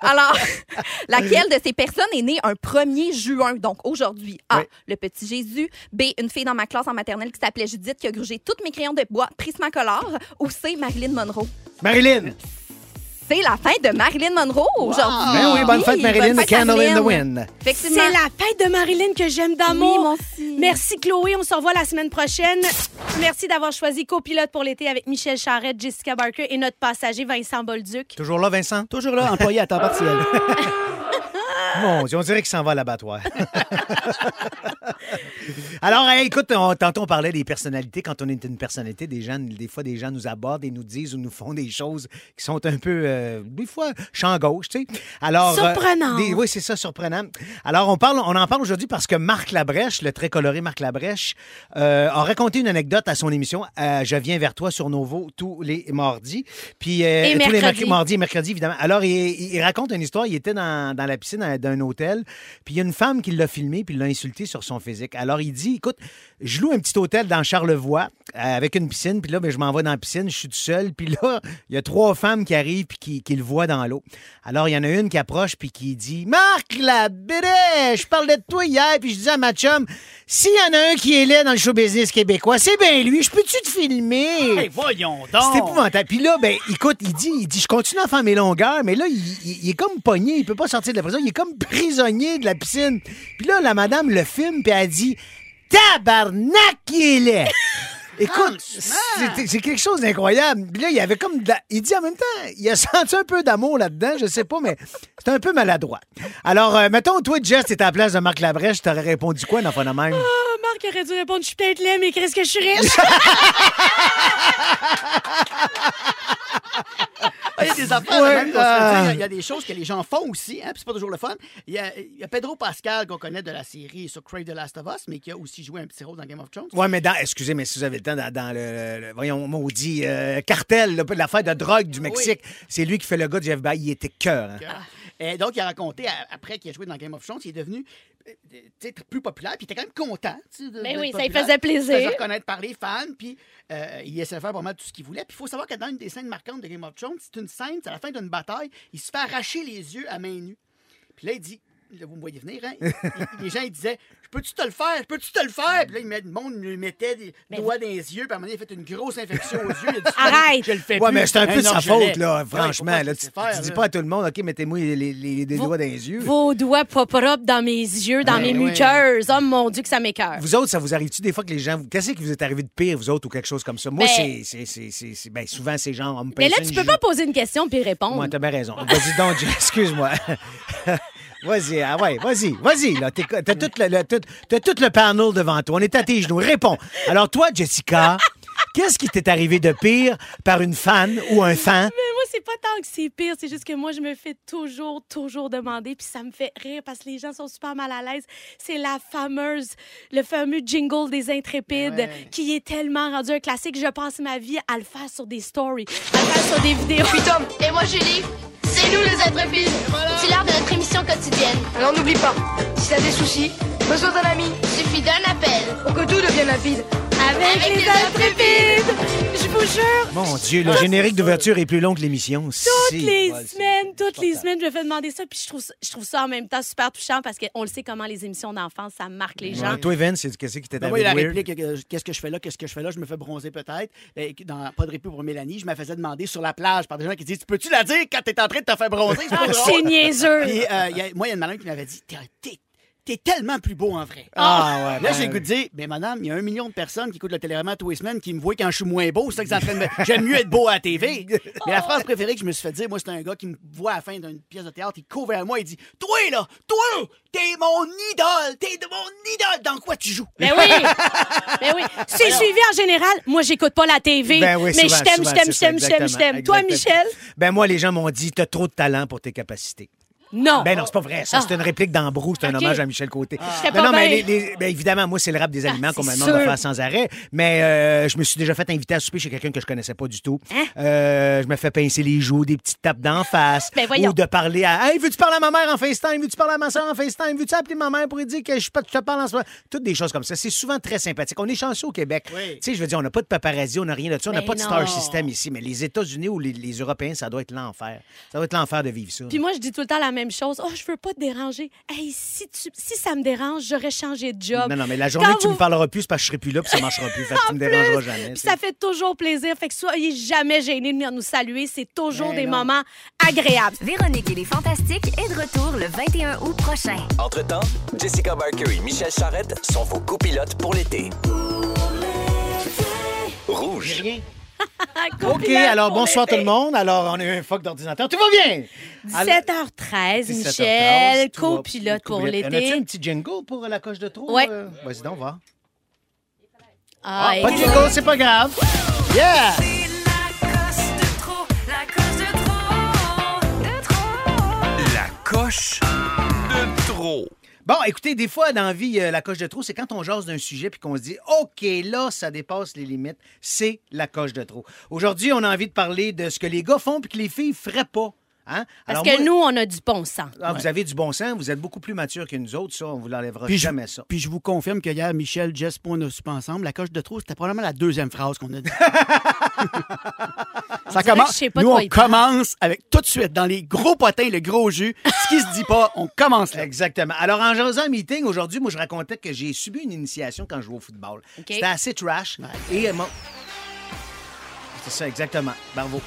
alors, laquelle de ces personnes est née un 1er juin, donc aujourd'hui? A. Oui. Le petit Jésus. B. Une fille dans ma classe en maternelle qui s'appelait Judith qui a grugé tous mes crayons de bois Prismacolor. Ou C. Marilyn Monroe. Marilyn! C'est la fête de Marilyn Monroe aujourd'hui. Ben oui, bonne fête, Marilyn. bonne The fête, Candle in the Marilyn. Wind. Effectivement. C'est la fête de Marilyn que j'aime Oui, d'amour. aussi. Merci Chloé, on se revoit la semaine prochaine. Merci d'avoir choisi copilote pour l'été avec Michel Charrette, Jessica Barker et notre passager Vincent Bolduc. Toujours là, Vincent? Toujours là, employé à temps partiel. Mon Dieu, on dirait qu'il s'en va à l'abattoir. Alors, hey, écoute, on- tantôt on parlait des personnalités. Quand on est une personnalité, des gens, des fois, des gens nous abordent et nous disent ou nous font des choses qui sont un peu, euh, des fois, champ gauche, tu sais. Alors, euh, Surprenant. des- oui, c'est ça, surprenant. Alors, on, parle, on en parle aujourd'hui parce que Marc Labrèche, le très coloré Marc Labrèche, euh, a raconté une anecdote à son émission euh, Je viens vers toi sur Novo tous les mardis. Puis, euh, Et tous les mercredis. merc- mardi et mercredi, évidemment. Alors, il, raconte une histoire. Il était dans, dans la piscine euh, d'un hôtel, puis il y a une femme qui l'a filmé, puis l'a insulté sur son physique. Alors, il dit Écoute, je loue un petit hôtel dans Charlevoix avec une piscine, puis là, ben, je m'en vais dans la piscine, je suis tout seul, puis là, il y a trois femmes qui arrivent, puis qui, qui le voient dans l'eau. Alors, il y en a une qui approche, puis qui dit Marc, la je parlais de toi hier, puis je disais à ma chum S'il y en a un qui est laid dans le show business québécois, c'est bien lui, je peux-tu te filmer? Hey, voyons donc. c'est épouvantable. Puis là, ben, écoute, il dit, il dit, je continue à faire mes longueurs, mais là, il, il- il est comme pogné, il peut pas sortir de la prison, il est comme prisonnier de la piscine. Puis là, la madame le filme, puis elle dit, tabarnak, il est laid. Écoute, c'est quelque chose d'incroyable. Là, il y avait comme. de la- Il dit en même temps, il a senti un peu d'amour là-dedans, je sais pas, mais c'est un peu maladroit. Alors, euh, mettons, toi, Jess, t'es à la place de Marc Labrèche, t'aurais répondu quoi dans le même? Ah, Marc aurait dû répondre Je suis peut-être laid, mais qu'est-ce que je suis riche? Ah, Il y a des affaires Ouais, même. Il y a des choses que les gens font aussi, hein, puis c'est pas toujours le fun. Il y a, il y a Pedro Pascal qu'on connaît de la série sur Crave the Last of Us, mais qui a aussi joué un petit rôle dans Game of Thrones. Ouais, mais dans, excusez, mais si vous avez le temps, dans, dans le, le- voyons, maudit euh, cartel, l'affaire de drogue du Mexique, c'est lui qui fait le gars de Jeff Bezos. Il était cœur. hein. Et donc, il a raconté, après qu'il a joué dans Game of Thrones, il est devenu euh, plus populaire, puis il était quand même content. de- Ben oui, ça lui faisait Il se plaisir. faisait reconnaître par les fans, puis euh, il essaie de faire mal tout ce qu'il voulait. Puis il faut savoir que dans une des scènes marquantes de Game of Thrones, c'est une scène, c'est à la fin d'une bataille, il se fait arracher les yeux à main nue. Puis là, il dit là, vous me voyez venir, hein? les- les gens, ils disaient, je peux-tu te le faire? Je peux-tu te le faire? Puis là, ils met- le monde me mettait des doigts dans les yeux, puis à un moment donné, il a fait une grosse infection aux yeux. Il a dit, Arrête! Je le fais Ouais, plus. mais c'est un peu de sa faute, là, Ouais, franchement. pas là, tu, laisser faire, tu dis pas à tout le monde, OK, mettez-moi les, les- les- les doigts dans les yeux. Vos doigts pas propres dans mes yeux, dans Ouais, mes ouais. muqueuses. Oh mon Dieu, que ça m'écoeure. Vous autres, ça vous arrive-tu des fois que les gens. Qu'est-ce qui vous est arrivé de pire, vous autres, ou quelque chose comme ça? Moi, Ben- c'est- c'est. c'est- c'est- c'est- Ben, souvent, c'est genre. on me Mais là, tu peux pas poser une question puis répondre. Moi, t'as bien raison. Vas-y donc, excuse-moi. Vas-y, ah ouais, vas-y, vas-y. là. T'as tout, le, le- tout- t'as tout le panel devant toi. On est à tes genoux. Réponds. Alors, toi, Jessica, qu'est-ce qui t'est arrivé de pire par une fan ou un fan? Mais moi, c'est pas tant que c'est pire, c'est juste que moi, je me fais toujours, toujours demander, puis ça me fait rire parce que les gens sont super mal à l'aise. C'est la fameuse, le fameux jingle des intrépides Ouais. qui est tellement rendu un classique. Je passe ma vie à le faire sur des stories, à le faire sur des vidéos. Puis Tom, et moi Julie, c'est nous les intrépides. C'est l'heure de notre émission quotidienne. Alors n'oublie pas, si t'as des soucis, besoin d'un ami, suffit d'un appel pour que tout devienne rapide. Avec, Avec les intrépides! Je vous jure! Mon Dieu, le générique d'ouverture est plus long que l'émission. Toutes les Ouais, semaines, toutes les semaines, je me fais demander ça, puis je trouve, ça- je trouve ça en même temps super touchant parce qu'on le sait comment les émissions d'enfance, ça marque les gens. Ouais, toi, Vince, c'est qu'est-ce qui t'est Ben, moi, la weird? réplique, euh, qu'est-ce que je fais là, qu'est-ce que je fais là, je me fais bronzer peut-être. Ben, Dans Pas de répit pour Mélanie, je me faisais demander sur la plage par des gens qui disent Peux-tu la dire quand t'es en train de te faire bronzer? C'est pas drôle. c'est niaiseux! Puis, euh, il y a- moi, il y a une madame qui m'avait dit T'es- T'es t'es tellement plus beau en vrai. Ah, ouais. Là, ben, j'ai le goût de dire, ben madame, il y a un million de personnes qui écoutent le téléroman tous les semaines qui me voient quand je suis moins beau. C'est ça que en train de me... J'aime mieux être beau à la TV. Mais la phrase préférée que je me suis fait dire, moi, c'est un gars qui me voit à la fin d'une pièce de théâtre, il court vers moi, il dit Toi, là, toi, t'es mon idole, t'es de mon idole. Dans quoi tu joues Mais oui! Mais oui! C'est suivi en général. Moi, j'écoute pas la TV. Ben oui, mais je t'aime, je t'aime, je t'aime, je t'aime, je t'aime. Toi. Michel? Ben moi, les gens m'ont dit, t'as trop de talent pour tes capacités. Non. Ben non, c'est pas vrai. Ça, Ah. c'est une réplique d'Ambrou. C'est un hommage à Michel Côté. J'étais Non, pas non, mais bien. les- les- ben, évidemment, moi, c'est le rap des aliments Ah, qu'on me demande de faire sans arrêt. Mais euh, je me suis déjà fait inviter à souper chez quelqu'un que je connaissais pas du tout. Hein? Euh, je me fais pincer les joues, des petites tapes d'en face. Ben voyons. ou de parler à Hey, veux-tu parler à ma mère en FaceTime? Veux-tu parler à ma soeur en FaceTime? Veux-tu appeler ma mère pour lui dire que je, je te parle en ce moment? Toutes des choses comme ça. C'est souvent très sympathique. On est chanceux au Québec. Oui. Tu sais, je veux dire, on n'a pas de paparazzi, on n'a rien de ça. On n'a Ben pas de star system ici. Mais les États-Unis ou les, les Européens, ça doit être l'enfer. Ça doit être l'enfer de vivre ça. Puis moi, je dis tout le temps la même chose. Oh, je veux pas te déranger. Hey, si, tu, si ça me dérange, j'aurais changé de job. Non, non, mais la journée Quand que tu vous- me parleras plus, c'est parce que je serai plus là, puis ça marchera plus. Fait que tu me dérangeras jamais. Puis ça fait toujours plaisir. Fait que soyez jamais gênés de venir nous saluer. C'est toujours des non. moments agréables. Véronique et les Fantastiques est de retour le 21 août prochain. Entre-temps, Jessica Barker et Michel Charrette sont vos copilotes pour l'été. Rouge. Rien. OK, alors bonsoir tout le monde. Alors, on a eu un fuck d'ordinateur. Tout va bien? 17h13, 17h13, Michel, tout va- copilote pour copilote. En l'été. as-tu un petit jingle pour la coche de trop? Ouais. euh? Vas-y donc, va. Ah, Pas de et- jingle, c'est pas grave. Yeah! La coche de trop. Bon, écoutez, des fois, dans la vie, euh, la coche de trop, c'est quand on jase d'un sujet puis qu'on se dit OK, là, ça dépasse les limites. C'est la coche de trop. Aujourd'hui, on a envie de parler de ce que les gars font puis que les filles feraient pas. Hein? Parce Alors, que moi- nous, on a du bon sang. Ah, Vous avez du bon sens, vous êtes beaucoup plus mature que nous autres, ça, on vous l'enlèvera je, jamais ça. puis je vous confirme que hier, Michel, Jess, on a super ensemble. La coche de trop, c'était probablement la deuxième phrase qu'on a dit. Ça commence. Nous, on commence avec tout de suite, dans les gros potins, le gros jus. Ce qui se dit pas, on commence là. Exactement. Alors, en jasant un meeting, aujourd'hui, moi, je racontais que j'ai subi une initiation quand je jouais au football. OK. C'était assez trash. Et euh, mon- C'est ça, exactement. Bravo.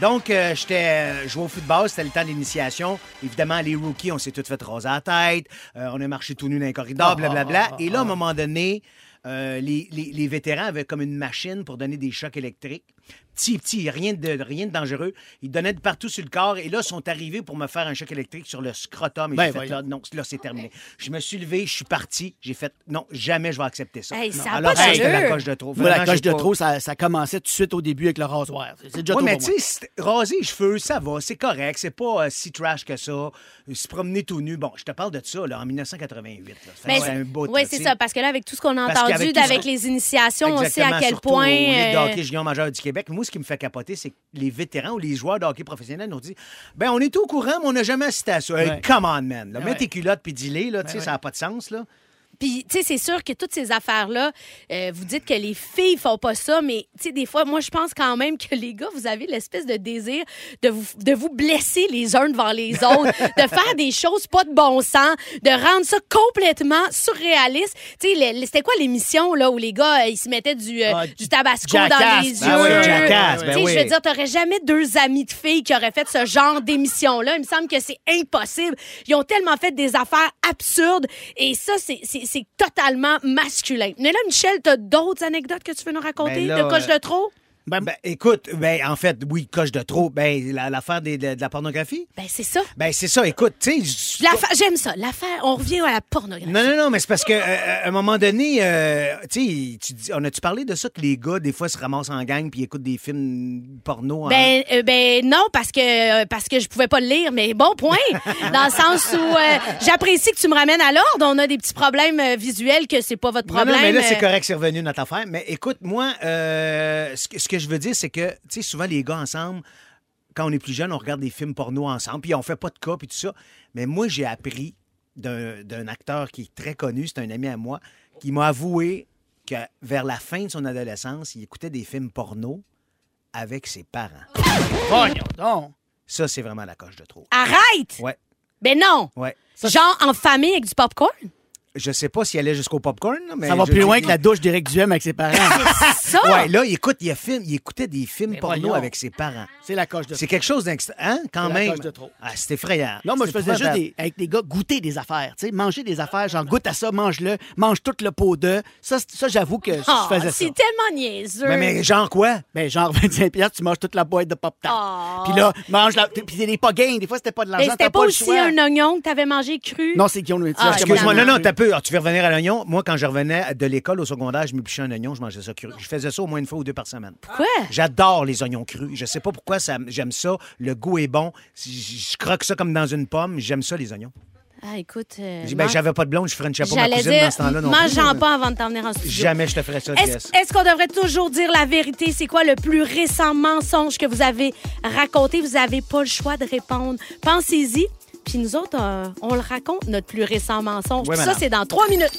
Donc, euh, j'étais euh, je jouais au football, c'était le temps d'initiation. Évidemment, les rookies, on s'est tous fait raser la tête. Euh, on a marché tout nu dans les corridors, blablabla. Et là, à un moment donné, euh, les, vétérans avaient comme une machine pour donner des chocs électriques. Petit, petit, rien de, rien de dangereux. Ils donnaient de partout sur le corps. Et là, ils sont arrivés pour me faire un choc électrique sur le scrotum. Et Ben j'ai fait, voyons. là, non, là, c'est terminé. Je me suis levé, je suis parti. J'ai fait, non, jamais je vais accepter ça. Hey, ça a Alors, pas ça, c'était la coche de trop. Moi, la Vraiment, coche j'ai de pas- trop, ça, ça commençait tout de suite au début avec le rasoir. C'est déjà oui, mais pour moi. tu sais, c'est- raser les cheveux, ça va, c'est correct, c'est pas euh, si trash que ça. Se promener tout nu, bon, je te parle de ça là, en 1988. Là. Ça Mais fait un bout. oui, là, c'est tu sais. ça. Parce que là, avec tout ce qu'on a Parce qu'avec entendu tout ce avec qu'on- les initiations, on sait à quel surtout point. Au Ligue de euh, hockey junior majeur du Québec. Moi, ce qui me fait capoter, c'est que les vétérans ou les joueurs de hockey professionnels nous disent ben on est au courant, mais on n'a jamais assisté à ça. Hey, Ouais. come on, man. là. Ouais. Mets tes culottes puis dis-les, là, tu sais, ouais. ça n'a pas de sens. Là. Puis, tu sais, c'est sûr que toutes ces affaires-là, euh, vous dites que les filles font pas ça, mais, tu sais, des fois, moi, je pense quand même que les gars, vous avez l'espèce de désir de vous, de vous blesser les uns devant les autres, de faire des choses pas de bon sens, de rendre ça complètement surréaliste. Tu sais, c'était quoi l'émission, là, où les gars, euh, ils se mettaient du, euh, Ah, du tabasco Jackass. dans les yeux? Ben oui, Jackass, ben Tu sais, oui. Je veux dire, t'aurais jamais deux amis de filles qui auraient fait ce genre d'émission-là. Il me semble que c'est impossible. Ils ont tellement fait des affaires absurdes et ça, c'est- c'est totalement masculin. Mais là, Michel, t'as d'autres anecdotes que tu veux nous raconter Ben là, de euh, de trop? Ben, écoute, ben, en fait, oui, coche de trop. Ben, la- l'affaire des- de, de la pornographie? Ben, c'est ça. Ben, c'est ça. Écoute, tu sais. L'affaire- J'aime ça. L'affaire, on revient à la pornographie. Non, non, non, mais c'est parce que euh, à un moment donné, euh, tu sais, tu dis- on a-tu parlé de ça que les gars, des fois, se ramassent en gang puis écoutent des films porno? en- Ben, euh, ben non, parce que, euh, parce que je pouvais pas le lire, mais bon point. Dans le sens où euh, j'apprécie que tu me ramènes à l'ordre. On a des petits problèmes euh, visuels que c'est pas votre Non, problème. non, mais là, c'est euh, correct, c'est revenu notre affaire. Mais écoute, moi, euh, ce, que, ce que je veux dire, c'est que, tu sais, souvent, les gars ensemble, quand on est plus jeune, on regarde des films porno ensemble, puis on fait pas de cas, puis tout ça. Mais moi, j'ai appris d'un d'un acteur qui est très connu, c'est un ami à moi, qui m'a avoué que vers la fin de son adolescence, il écoutait des films porno avec ses parents. Voyons donc. Ça, c'est vraiment la coche de trop. Arrête! Ouais, Ben non! ouais. Genre en famille avec du popcorn? Je sais pas s'il allait jusqu'au popcorn, là, mais. Ça va plus loin que la douche d'Éric Duhem avec ses parents. Ça! Ouais, là, il écoute, il, a film, il écoutait des films Mais porno voyons. avec ses parents. C'est la coche de C'est trop. quelque chose d'extra. Hein, quand C'est la même? coche de trop. Ah, c'est effrayant. Non, moi, je C'est faisais juste des, avec des gars goûter des affaires. Tu sais, manger des affaires, genre goûte à ça, mange-le, mange tout le pot de. Ça, c'est- ça j'avoue que Ah, je faisais ça. c'est tellement niaiseux. Mais, mais genre quoi? Ben, genre 25 piastres, tu manges toute la boîte de pop-tart. Ah. Puis là, mange la. Puis c'est des pas gains. Des fois, c'était pas de Mais l'argent. c'était t'as pas, aussi un oignon que t'avais mangé cru? Non, c'est le. Ah, Excuse-moi, non, non, t'as peu. Ah, tu veux revenir à l'oignon? Moi, quand je revenais de l'école au secondaire, je m'épluchais un oignon, je mangeais ça cru. Je faisais ça au moins une fois ou deux par semaine. Pourquoi? J'adore les oignons crus. Je sais pas pourquoi ça- j'aime ça. Le goût est bon. Je, croque ça comme dans une pomme. J'aime ça, les oignons. Ah, écoute. euh, Ben, j'avais pas de blonde, je ferais une chapeau ma cousine dire, dans ce temps-là. mange-en pas avant de t'emmener en studio. Jamais je te ferais ça, est-ce qu'on devrait toujours dire la vérité? C'est quoi le plus récent mensonge que vous avez raconté? Vous n'avez pas le choix de répondre. Pensez-y. Puis nous autres, euh, on le raconte, notre plus récent mensonge. Puis ça, madame. c'est dans trois minutes.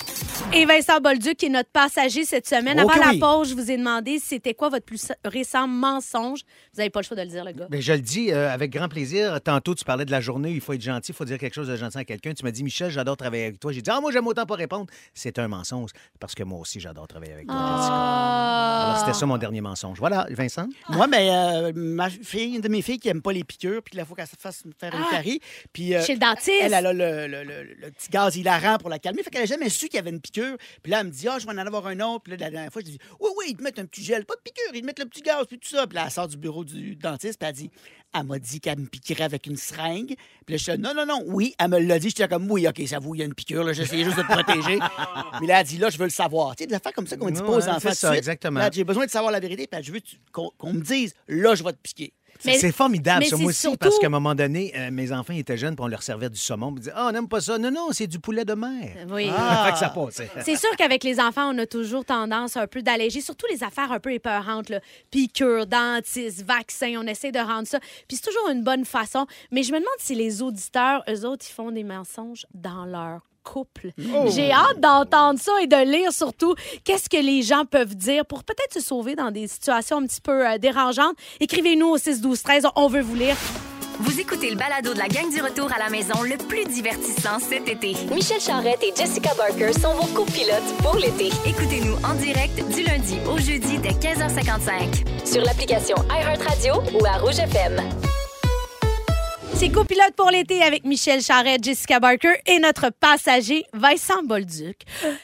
Et Vincent Bolduc, qui est notre passager cette semaine. Oh Avant la oui. pause, je vous ai demandé c'était quoi votre plus récent mensonge. Vous n'avez pas le choix de le dire, le gars. Ben, je le dis euh, avec grand plaisir. Tantôt, tu parlais de la journée, il faut être gentil, il faut dire quelque chose de gentil à quelqu'un. Tu m'as dit, Michel, j'adore travailler avec toi. J'ai dit, ah, moi, j'aime autant pas répondre. C'est un mensonge, parce que moi aussi, j'adore travailler avec toi. Ah. Alors, c'était ça mon dernier mensonge. Voilà, Vincent? Moi, mais euh, ma fille, une de mes filles qui aime pas les piqûres, puis la fois qu'elle se fasse faire une Ah! carie, puis euh, Chez le dentiste. elle, elle a le, le- le- le petit gaz hilarant pour la calmer. Fait qu'elle n'a jamais su qu'il y avait une piqûre. Puis là, elle me dit, ah, je vais en avoir un autre. Puis là, la dernière fois, je dis, oui, oui, ils te mettent un petit gel, pas de piqûre, ils te mettent le petit gaz, puis tout ça. Puis là, elle sort du bureau du dentiste, puis elle dit, elle m'a dit qu'elle me piquerait avec une seringue. Puis là, je suis non, non, non, oui, elle me l'a dit. J'étais comme, oui, OK, ça vous, il y a une piqûre, là, j'essayais juste de te protéger. Mais là, elle dit, là, je veux le savoir. Tu sais, des affaires comme ça qu'on dit pas aux enfants. c'est ça, exactement. Là, j'ai besoin de savoir la vérité, puis je veux qu'on me dise, là, je vais te piquer. C'est formidable, ça, moi aussi, surtout- parce qu'à un moment donné, euh, mes enfants étaient jeunes, puis on leur servait du saumon, puis ils disaient, ah, on n'aime pas ça. Non, non, c'est du poulet de mer. Oui. Ah, fait que ça passe. C'est sûr qu'avec les enfants, on a toujours tendance un peu d'alléger, surtout les affaires un peu épeurantes, là. piqûres, dentistes, vaccins, on essaie de rendre ça. Puis c'est toujours une bonne façon. Mais je me demande si les auditeurs, eux autres, ils font des mensonges dans leur couple. Oh. J'ai hâte d'entendre ça et de lire surtout qu'est-ce que les gens peuvent dire pour peut-être se sauver dans des situations un petit peu euh, dérangeantes. Écrivez-nous au 6 12 13, on veut vous lire. Vous écoutez le balado de la gang du retour à la maison le plus divertissant cet été. Michel Charrette et Jessica Barker sont vos copilotes pour l'été. Écoutez-nous en direct du lundi au jeudi dès 15h55. Sur l'application iHeartRadio ou à Rouge FM. C'est copilote pour l'été avec Michel Charette, Jessica Barker et notre passager Vincent Bolduc.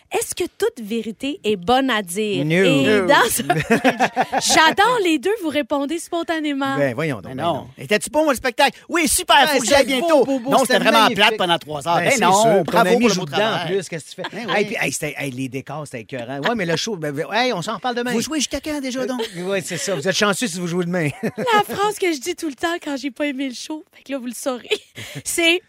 Est-ce que toute vérité est bonne à dire? No. Et No. dans ce- J'adore les deux, vous répondez spontanément. Ben, voyons donc. Ben ben non. Étais-tu bon, mon spectacle? Oui, super, Ben, faut que j'aille bientôt. beau, beau, beau, non, c'était vraiment magnifique. plate pendant trois heures. Ben, Ben, c'est non, sûr. Bravo pour le joue beau dedans en plus, qu'est-ce que tu fais? Ben oui. Hey, puis, hey, c'était- hey, les décors, c'était écœurant. Ouais, mais le show, ben, hey, on s'en reparle demain. Vous jouez jusqu'à quand déjà, donc? Oui, c'est ça. Vous êtes chanceux si vous jouez demain. La phrase que je dis tout le temps quand j'ai pas aimé le show, fait que là, vous le saurez, c'est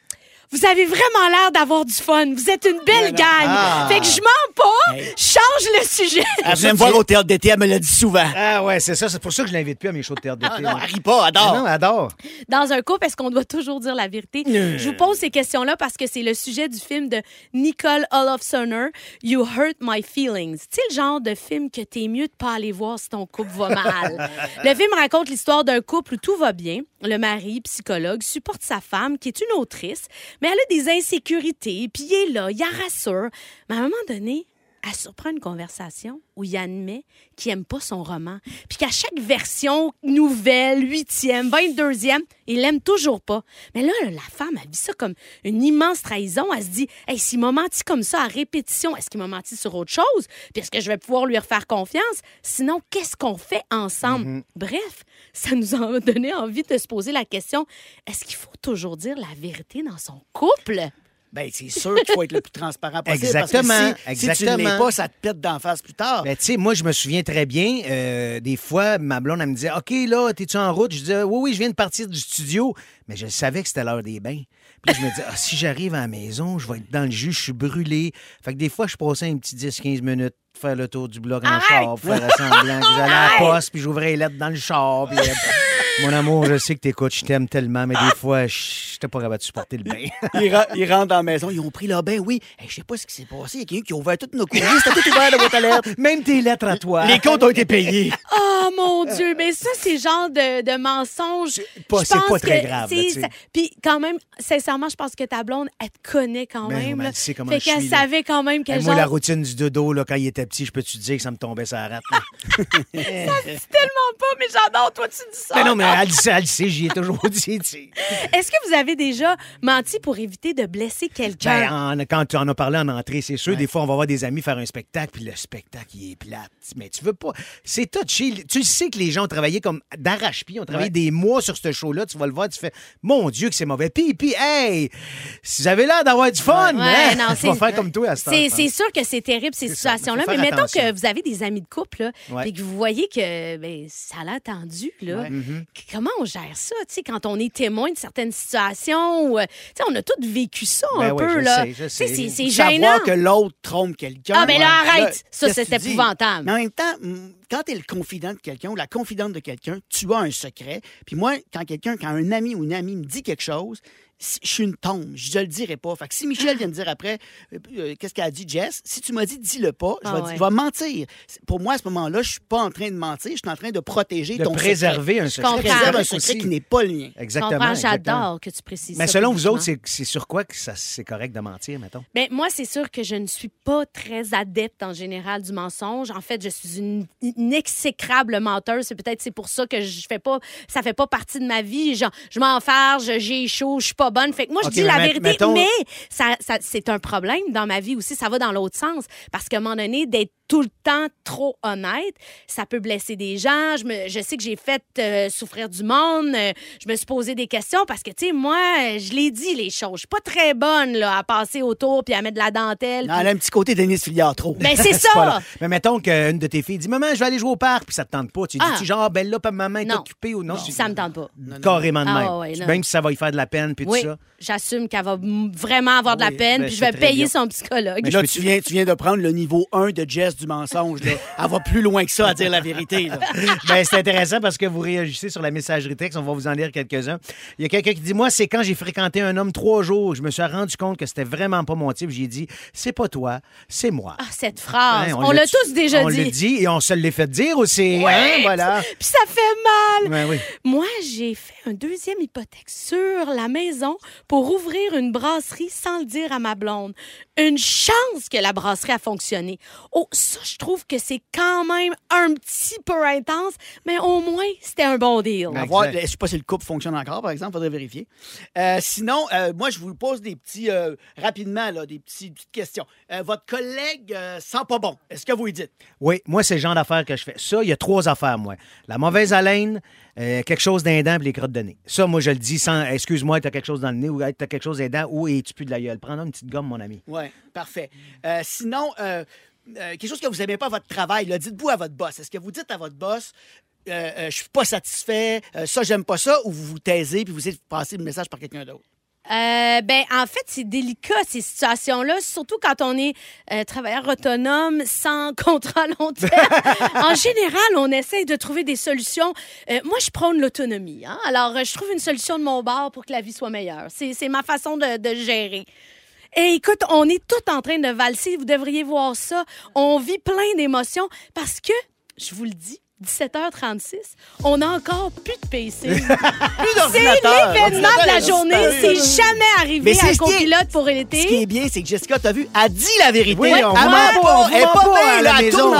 Vous avez vraiment l'air d'avoir du fun. Vous êtes une belle gang. Ah. Fait que je mens pas. Hey. Je change le sujet. Elle venait me voir au théâtre d'été, elle me l'a dit souvent. Ah ouais, c'est ça. C'est pour ça que je l'invite plus à mes shows de théâtre d'été. Ah, non, rit pas, adore. Ah Non, elle adore. Dans un couple, est-ce qu'on doit toujours dire la vérité? Je vous pose ces questions-là parce que c'est le sujet du film de Nicole Olofssoner, You Hurt My Feelings. Tu sais, le genre de film que t'es mieux de pas aller voir si ton couple va mal. le film raconte l'histoire d'un couple où tout va bien. Le mari, psychologue, supporte sa femme, qui est une autrice, mais elle a des insécurités, puis il est là, il la rassure. Mais à un moment donné, elle surprend une conversation où il admet qu'il aime pas son roman. Puis qu'à chaque version, nouvelle, huitième, vingt-deuxième, il l'aime toujours pas. Mais là, la femme, elle vit ça comme une immense trahison. Elle se dit, hey, s'il m'a menti comme ça à répétition, est-ce qu'il m'a menti sur autre chose? Puis est-ce que je vais pouvoir lui refaire confiance? Sinon, qu'est-ce qu'on fait ensemble? Bref, ça nous a donné envie de se poser la question, est-ce qu'il faut toujours dire la vérité dans son couple? Ben, c'est sûr qu'il faut être le plus transparent possible. Exactement, Parce que si, si tu ne l'es exactement. pas, ça te pète d'en face plus tard. Ben, tu sais, moi, je me souviens très bien, euh, des fois, ma blonde, elle me disait OK, là, t'es-tu en route? Je disais Oui, oui, je viens de partir du studio. Mais je savais que c'était l'heure des bains. Puis là, je me disais ah, si j'arrive à la maison, je vais être dans le jus, je suis brûlé. Fait que des fois, je passais un petit 10-15 minutes faire le tour du bloc en Arrête! char, pour faire semblant que j'allais à la poste, puis j'ouvrais les lettres dans le char. puis, mon amour, je sais que t'écoutes, je t'aime tellement, mais des fois, je j'étais pas capable de supporter le bain. Ils, rentrent dans la maison, ils ont pris leur bain, oui. Hey, je sais pas ce qui s'est passé. Il y a quelqu'un qui a ouvert tous nos courriers. C'était tout ouvert de boîte à lettres. Même tes lettres à toi. Les comptes ont été payés. Oh mon Dieu, mais ça, c'est genre de, de mensonge. pas- Je c'est pense pas très que grave, c'est là, tu sais. ça. Puis quand même, sincèrement, je pense que ta blonde, elle te connaît quand Ben, même. ben, là. elle sait comment fait je qu'elle suis, là. savait quand même quel Hey, moi, genre... la routine du dodo, là, quand il était petit, je peux te dire que ça me tombait sur la rate. là? Tellement pas, mais j'adore, toi, tu dis ça. Mais non, mais elle le sait, elle le sait, j'y ai toujours dit. Est-ce que vous avez déjà menti pour éviter de blesser quelqu'un? Ben, en- quand tu en as parlé en entrée, c'est sûr, des fois, on va voir des amis faire un spectacle, puis le spectacle, il est plate. Mais tu veux pas. C'est touché. Tu le sais que les gens ont travaillé comme d'arrache-pied, ont travaillé des mois sur ce show-là. Tu vas le voir, tu fais, mon Dieu, que c'est mauvais. Puis, puis, hey, si vous avez l'air d'avoir du fun, Ouais, hein, non, c'est- faire comme toi à ce C'est temps, c'est sûr que c'est terrible, ces ça. situations-là. Faut Mais faire mettons attention. que vous avez des amis de couple, là, Ouais. puis que vous voyez que ben, ça l'a tendu, là. Comment on gère ça, tu sais, quand on est témoin de certaines situations? ou, euh, tu sais, on a tous vécu ça Ben un oui, peu, je là. sais, je sais. C'est c'est Savoir gênant. que l'autre trompe quelqu'un. Ah, ben là, Ouais. arrête. Ça, que c'est épouvantable. Mais en même temps, quand tu es le confident de quelqu'un ou la confidente de quelqu'un, tu as un secret. Puis moi, quand quelqu'un, quand un ami ou une amie me dit quelque chose, je suis une tombe, je le dirai pas. Fait que si Michel vient me dire après, euh, euh, qu'est-ce qu'elle a dit, Jess, si tu m'as dit, dis-le pas, je Ah vais, ouais. je vais mentir. Pour moi, à ce moment-là, je suis pas en train de mentir, je suis en train de protéger De ton préserver secret. un secret. Je comprends. préserve un Aussi. qui n'est pas le mien. Exactement. j'adore que tu précises Mais ça selon vous autres, c'est c'est sur quoi que ça- c'est correct de mentir, mettons? Ben, moi, c'est sûr que je ne suis pas très adepte en général du mensonge. En fait, je suis une, une exécrable menteuse. C'est peut-être c'est pour ça que je fais pas, ça fait pas partie de ma vie. Genre, je m'enfarge, j'ai chaud, je suis pas bonne. Fait que moi, je dis la vérité, mettons- mais ça, ça- c'est un problème dans ma vie aussi. Ça va dans l'autre sens parce qu'à un moment donné, d'être tout le temps trop honnête, ça peut blesser des gens. Je, me, je sais que j'ai fait euh, souffrir du monde. Euh, je me suis posé des questions parce que, tu sais, moi, je l'ai dit les choses. Je suis pas très bonne là, à passer autour puis à mettre de la dentelle. Non, puis- elle a un petit côté Denis Filiard trop. Ben, c'est ça! Mais mettons qu'une de tes filles dit Maman, je vais aller jouer au parc, puis ça te tente pas. Tu dis Ah. -tu, genre, ben là, pas maman est Non. occupée ou non? tu- Ça me tente pas. Carrément de Ah, même. ouais, non. Même si ça va y faire de la peine, puis Oui, tout ça. j'assume qu'elle va vraiment avoir de la Oui, peine, ben, puis je vais payer bien. son psychologue. Mais Là, tu viens, tu viens de prendre le niveau 1 de Jess du mensonge. là. Elle va plus loin que ça à dire la vérité. là. ben, c'est intéressant parce que vous réagissez sur la messagerie texte. On va vous en lire quelques-uns. Il y a quelqu'un qui dit Moi, c'est quand j'ai fréquenté un homme trois jours, je me suis rendu compte que c'était vraiment pas mon type. J'ai dit C'est pas toi, c'est moi. Ah, cette phrase, Hein, on, l'a tous déjà on dit. l'a dit et on se l'est fait dire aussi. hein, voilà. Puis ça fait mal. Ouais, oui. Moi, j'ai fait un deuxième hypothèque sur la maison pour ouvrir une brasserie sans le dire à ma blonde. Une chance que la brasserie a fonctionné. Oh, ça, je trouve que c'est quand même un petit peu intense, mais au moins, c'était un bon deal. À voir, je ne sais pas si le couple fonctionne encore, par exemple, faudrait vérifier. Euh, sinon, euh, moi, je vous pose des petits, euh, rapidement, là, des petits, petites questions. Euh, votre collègue euh, sent pas bon. Est-ce que vous lui dites? Oui, moi, c'est le genre d'affaires que je fais. Ça, il y a trois affaires, moi. La mauvaise haleine, euh, quelque chose d'un dent, puis les crottes de nez. Ça, moi, je le dis sans excuse-moi, t'as quelque chose dans le nez ou t'as quelque chose d'un dent ou et tu pues de la gueule? Prends une petite gomme, mon ami. Oui, parfait. Euh, sinon, euh, quelque chose que vous n'aimez pas à votre travail, dites-vous à votre boss. Est-ce que vous dites à votre boss, je suis pas satisfait, ça, j'aime pas ça, ou vous vous taisez puis vous essayez de passer le message par quelqu'un d'autre? Euh, ben, en fait, c'est délicat, ces situations-là, surtout quand on est euh, travailleur autonome sans contrat long terme. en général, on essaye de trouver des solutions. Euh, moi, je prône l'autonomie. Hein? Alors, je trouve une solution de mon bord pour que la vie soit meilleure. C'est c'est ma façon de, de gérer. Et écoute, on est tout en train de valser. Vous devriez voir ça. On vit plein d'émotions parce que, je vous le dis, 17h36, on n'a encore plus de PC. c'est d'ordinateur. l'événement de la journée. C'est jamais arrivé Mais c'est à copilote pour Ce qui l'été. est bien, c'est que Jessica, t'as vu, a dit la vérité. Oui, Elle on ment ment pas, elle pas à la elle maison.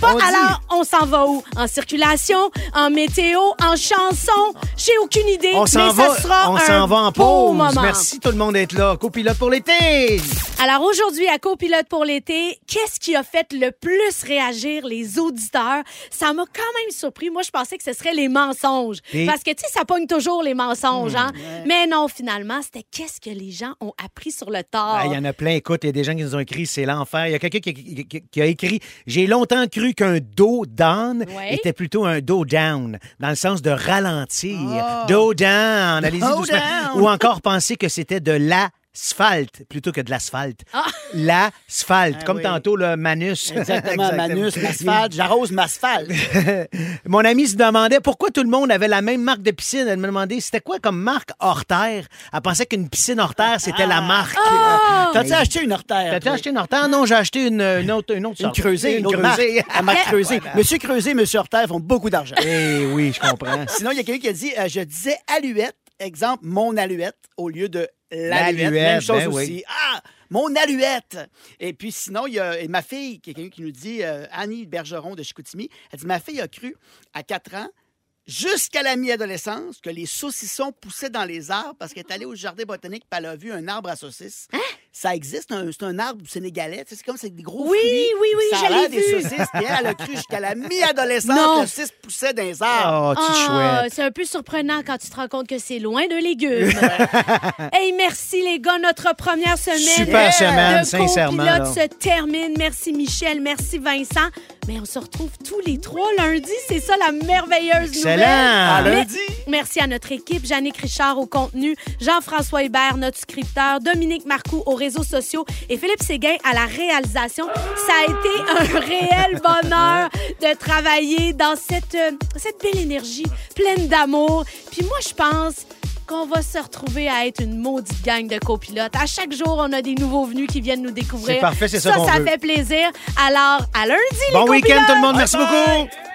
pas. Alors, on s'en va où? En circulation, en météo, en chanson? J'ai aucune idée, On mais s'en ça va, sera on un s'en va en pause. moment. Merci tout le monde d'être là. Copilote pour l'été. Alors aujourd'hui, à Copilote pour l'été, qu'est-ce qui a fait le plus réagir les auditeurs? Ça m'a quand même surpris. Moi, je pensais que ce serait les mensonges. Et- Parce que, tu sais, ça pogne toujours les mensonges, hein? Mais non, finalement, c'était qu'est-ce que les gens ont appris sur le tort. Ah, Il y en a plein. Écoute, il y a des gens qui nous ont écrit c'est l'enfer. Il y a quelqu'un qui, qui- qui- qui a écrit J'ai longtemps cru qu'un dos down Ouais. était plutôt un dos down, dans le sens de ralentir. Dos down, allez-y doucement. down. Ou encore penser que c'était de l'asphalte plutôt que de l'asphalte. Ah. L'asphalte, Ah comme oui. tantôt le manus. Exactement, Manus, Masphalt, j'arrose Masphalt. Mon ami se demandait pourquoi tout le monde avait la même marque de piscine. Elle me demandait c'était quoi comme marque hors terre. Elle pensait qu'une piscine hors terre, c'était la marque. Ah! T'as-tu acheté une horterre? T'as-tu toi? acheté une hors terre? Non, j'ai acheté une, une autre, une autre Une sorte. creusée, une, autre creusée. marque. La marque creusée. Monsieur Creusé, Monsieur Horter font beaucoup d'argent. Eh oui, je comprends. Sinon, il y a quelqu'un qui a dit euh, Je disais aluette, exemple, mon aluette, au lieu de l'aluette. Même chose ben aussi. oui. Ah, mon aluette. Et puis sinon, il y a et ma fille, quelqu'un qui nous dit euh, Annie Bergeron de Chicoutimi, elle dit Ma fille a cru à 4 ans. Jusqu'à la mi-adolescence, que les saucissons poussaient dans les arbres parce qu'elle est allée au jardin botanique et elle a vu un arbre à saucisses. Hein? Ça existe, c'est un arbre sénégalais. C'est comme c'est des gros Oui, fruits. oui, oui, l'air l'ai des vu. saucisses. Puis elle, elle a cru jusqu'à la mi-adolescence Non. que le saucisse poussait dans les arbres. Oh, tu chouette. c'est un peu surprenant quand tu te rends compte que c'est loin de légumes. hey, merci les gars, notre première semaine. Super semaine, de sincèrement, se termine. Merci Michel, merci Vincent. Mais on se retrouve tous les trois lundi. C'est ça la merveilleuse Excellent. nouvelle. À lundi. Merci à notre équipe, Jannick Richard au contenu, Jean-François Hubert, notre scripteur, Dominique Marcoux aux réseaux sociaux et Philippe Séguin à la réalisation. Ça a été un réel bonheur de travailler dans cette, euh, cette belle énergie pleine d'amour. Puis moi, je pense qu'on va se retrouver à être une maudite gang de copilotes. À chaque jour, on a des nouveaux venus qui viennent nous découvrir. C'est parfait, c'est ça Ça, qu'on ça veut. fait plaisir. Alors, à lundi, Bon les week-end copilotes! tout le monde. Merci Bye bye. beaucoup.